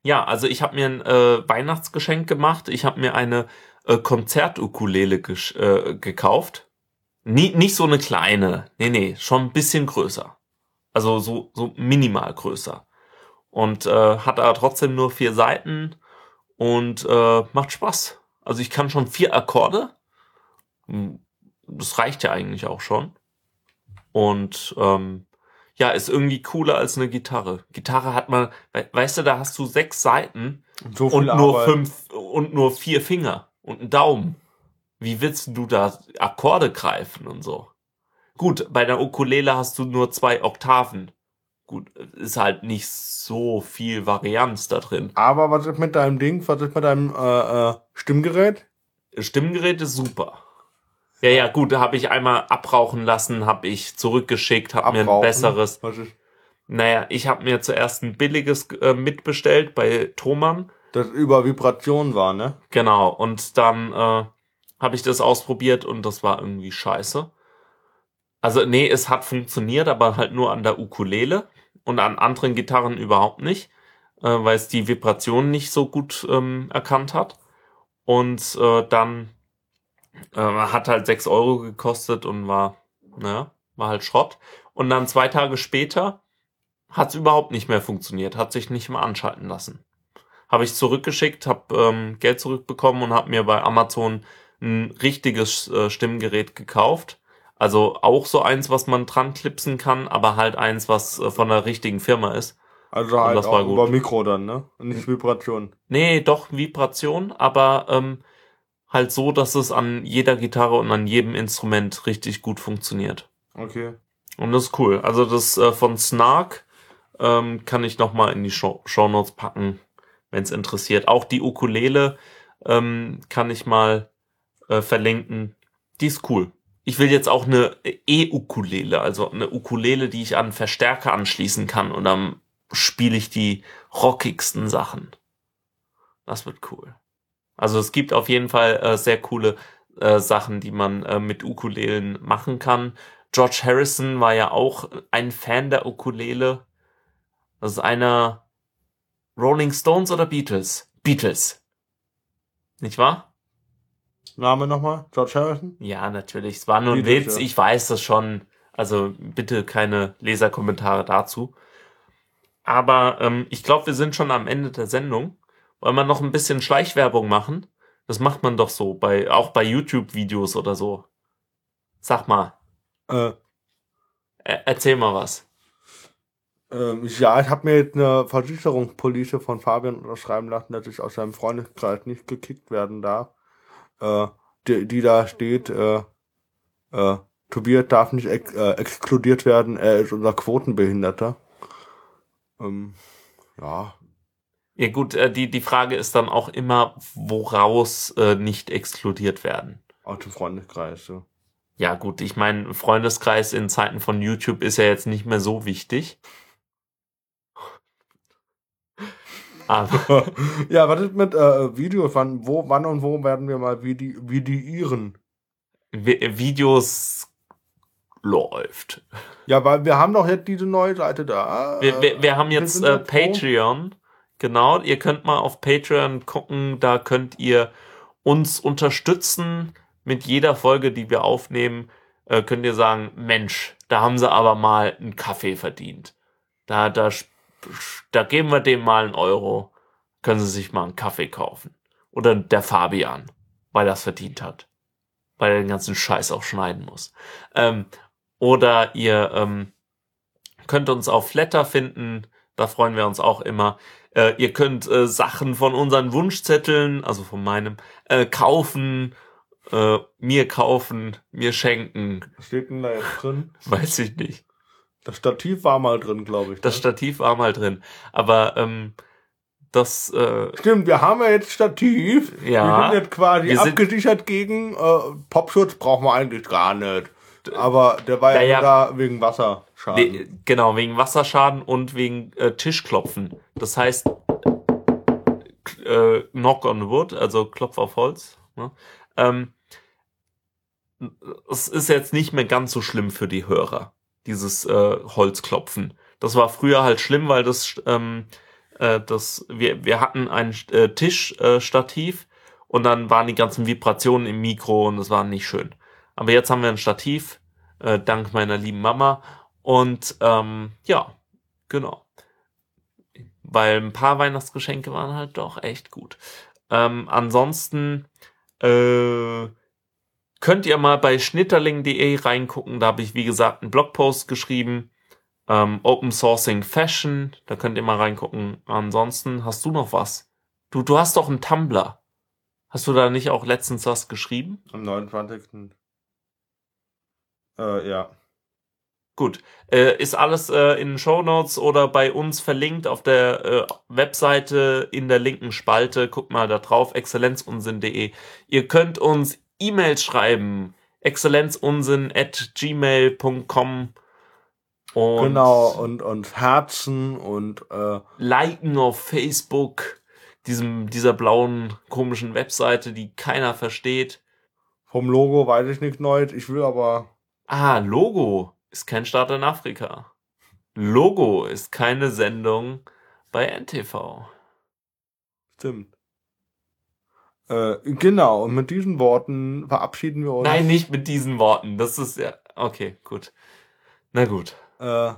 ja, also ich habe mir ein äh, Weihnachtsgeschenk gemacht. Ich habe mir eine äh, Konzertukulele äh, gekauft. Nie, nicht so eine kleine. Nee, nee, schon ein bisschen größer. Also so, so minimal größer. Und äh, hat aber trotzdem nur vier Seiten und äh, macht Spaß. Also ich kann schon vier Akkorde. Hm, Das reicht ja eigentlich auch schon. Und ähm, ja, ist irgendwie cooler als eine Gitarre. Gitarre hat man, we weißt du, da hast du sechs Seiten So und nur Arbeit. fünf und nur vier Finger und einen Daumen. Wie willst du da Akkorde greifen und so? Gut, bei der Ukulele hast du nur zwei Oktaven. Gut, ist halt nicht so viel Varianz da drin. Aber was ist mit deinem Ding? Was ist mit deinem äh, äh, Stimmgerät? Stimmgerät ist super. Ja, ja, gut, da habe ich einmal abrauchen lassen, habe ich zurückgeschickt, habe mir ein besseres. Was ist Naja, ich habe mir zuerst ein billiges äh, mitbestellt bei Thomann. Das über Vibration war, ne? Genau, und dann äh, habe ich das ausprobiert und das war irgendwie scheiße. Also nee, es hat funktioniert, aber halt nur an der Ukulele und an anderen Gitarren überhaupt nicht, äh, weil es die Vibration nicht so gut ähm, erkannt hat. Und äh, dann äh, hat halt sechs Euro gekostet und war, naja, war halt Schrott. Und dann zwei Tage später hat es überhaupt nicht mehr funktioniert, hat sich nicht mehr anschalten lassen habe ich zurückgeschickt, habe ähm, Geld zurückbekommen und habe mir bei Amazon ein richtiges äh, Stimmgerät gekauft. Also auch so eins, was man dran klipsen kann, aber halt eins, was äh, von der richtigen Firma ist. Also halt das auch war gut. über Mikro dann, ne? Und nicht Vibration. Nee, doch Vibration, aber ähm, halt so, dass es an jeder Gitarre und an jedem Instrument richtig gut funktioniert. Okay. Und das ist cool. Also das äh, von Snark ähm, kann ich noch mal in die Show Notes packen, wenn es interessiert. Auch die Ukulele ähm, kann ich mal äh, verlinken. Die ist cool. Ich will jetzt auch eine E-Ukulele, also eine Ukulele, die ich an Verstärker anschließen kann und dann spiele ich die rockigsten Sachen. Das wird cool. Also es gibt auf jeden Fall äh, sehr coole äh, Sachen, die man äh, mit Ukulelen machen kann. George Harrison war ja auch ein Fan der Ukulele. Das ist einer Rolling Stones oder Beatles? Beatles. Nicht wahr? Name nochmal? George Harrison? Ja, natürlich. Es war nur ein Witz. Ich weiß das schon. Also bitte keine Leserkommentare dazu. Aber ähm, ich glaube, wir sind schon am Ende der Sendung. Wollen wir noch ein bisschen Schleichwerbung machen? Das macht man doch so, bei, auch bei YouTube-Videos oder so. Sag mal, Äh, er erzähl mal was. Ähm, ja, ich habe mir jetzt eine Versicherungspolice von Fabian unterschreiben lassen, dass ich aus seinem Freundeskreis nicht gekickt werden darf. Äh, die, die da steht, äh, Äh, Tobias darf nicht ex äh, exkludiert werden, er ist unser Quotenbehinderter. Ähm, ja, Ja gut, äh, die, die Frage ist dann auch immer, woraus äh, nicht exkludiert werden. aus dem Freundeskreis. So. Ja gut, ich meine, Freundeskreis in Zeiten von YouTube ist ja jetzt nicht mehr so wichtig. Aber ja, was ist mit äh, Videos? Wann, wo, wann und wo werden wir mal vidi vidiieren? Vi- Videos läuft. Ja, weil wir haben doch jetzt diese neue Seite da. Wir, wir, wir haben jetzt äh. Patreon. Genau, ihr könnt mal auf Patreon gucken, da könnt ihr uns unterstützen mit jeder Folge, die wir aufnehmen. Äh, könnt ihr sagen, Mensch, da haben sie aber mal einen Kaffee verdient. Da, da, sp- da geben wir dem mal einen Euro. Können sie sich mal einen Kaffee kaufen. Oder der Fabian, weil er es verdient hat. Weil er den ganzen Scheiß auch schneiden muss. Ähm, oder ihr ähm, könnt uns auf Flatter finden. Da freuen wir uns auch immer. Äh, ihr könnt äh, Sachen von unseren Wunschzetteln, also von meinem, äh, kaufen, äh, mir kaufen, mir schenken. Was steht denn da jetzt drin? Weiß ich nicht. Das Stativ war mal drin, glaube ich. Das ne? Stativ war mal drin. Aber ähm, das, äh, Stimmt, wir haben ja jetzt Stativ. Ja. Wir sind jetzt quasi sind- abgesichert gegen äh, Popschutz brauchen wir eigentlich gar nicht. Aber der war ja, da wegen Wasserschaden. we- genau, wegen Wasserschaden und wegen äh, Tischklopfen. Das heißt, äh, knock on wood, also Klopf auf Holz. Ne? Ähm, es ist jetzt nicht mehr ganz so schlimm für die Hörer, dieses äh, Holzklopfen. Das war früher halt schlimm, weil das, ähm, äh, das wir, wir hatten ein äh, Tischstativ äh, und dann waren die ganzen Vibrationen im Mikro und das war nicht schön. Aber jetzt haben wir ein Stativ, äh, dank meiner lieben Mama. Und ähm, ja, genau. Weil ein paar Weihnachtsgeschenke waren halt doch echt gut. Ähm, ansonsten äh, könnt ihr mal bei schnitterling.de reingucken. Da habe ich, wie gesagt, einen Blogpost geschrieben. Ähm, Open Sourcing Fashion. Da könnt ihr mal reingucken. Ansonsten hast du noch was? Du, du hast doch einen Tumblr. Hast du da nicht auch letztens was geschrieben? Am 29. Äh, ja. Gut. Äh, ist alles äh, in den Show Notes oder bei uns verlinkt auf der äh, Webseite in der linken Spalte. Guckt mal da drauf, exzellenzunsinn.de. Ihr könnt uns E-Mails schreiben. exzellenzunsinn at gmail.com und genau, und, und Herzen und äh, liken auf Facebook, diesem, dieser blauen komischen Webseite, die keiner versteht. vom Logo weiß ich nichts Neues. Ich will aber. Ah, Logo ist kein Start in Afrika. Logo ist keine Sendung bei NTV. Stimmt. Äh, genau, und mit diesen Worten verabschieden wir uns. Nein, nicht mit diesen Worten. Das ist ja. Okay, gut. Na gut. Äh,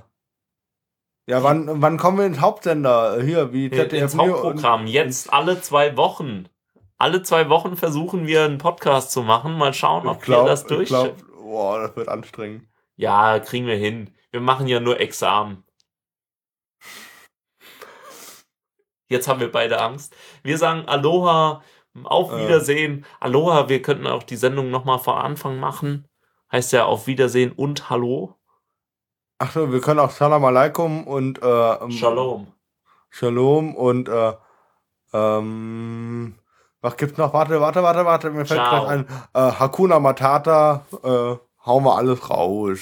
ja, wann, wann kommen wir ins Hauptsender? Hier, wie Ins Neo und- Hauptprogramm. Jetzt alle zwei Wochen. Alle zwei Wochen versuchen wir einen Podcast zu machen. Mal schauen, ob Ich glaub, wir das ich durch. glaub, boah, das wird anstrengend. Ja, kriegen wir hin. Wir machen ja nur Examen. Jetzt haben wir beide Angst. Wir sagen Aloha, auf Äh. Wiedersehen. Aloha, wir könnten auch die Sendung nochmal vor Anfang machen. Heißt ja auf Wiedersehen und Hallo. Ach so, wir können auch Salam Alaikum und äh, ähm, Shalom. Shalom und äh, ähm, was gibt's noch? Warte, warte, warte, warte, mir fällt gleich ein. Äh, Hakuna Matata, äh, hauen wir alles raus.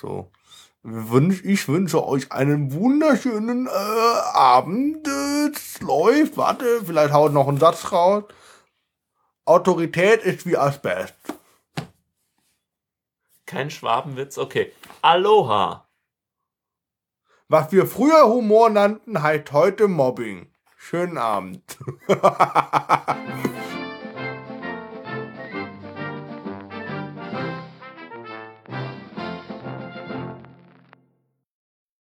So. Wünsch, ich wünsche euch einen wunderschönen äh, Abend. Es läuft, warte, vielleicht haut noch ein Satz raus. Autorität ist wie Asbest. Kein Schwabenwitz, okay. Aloha. Was wir früher Humor nannten, heißt heute Mobbing. Schönen Abend.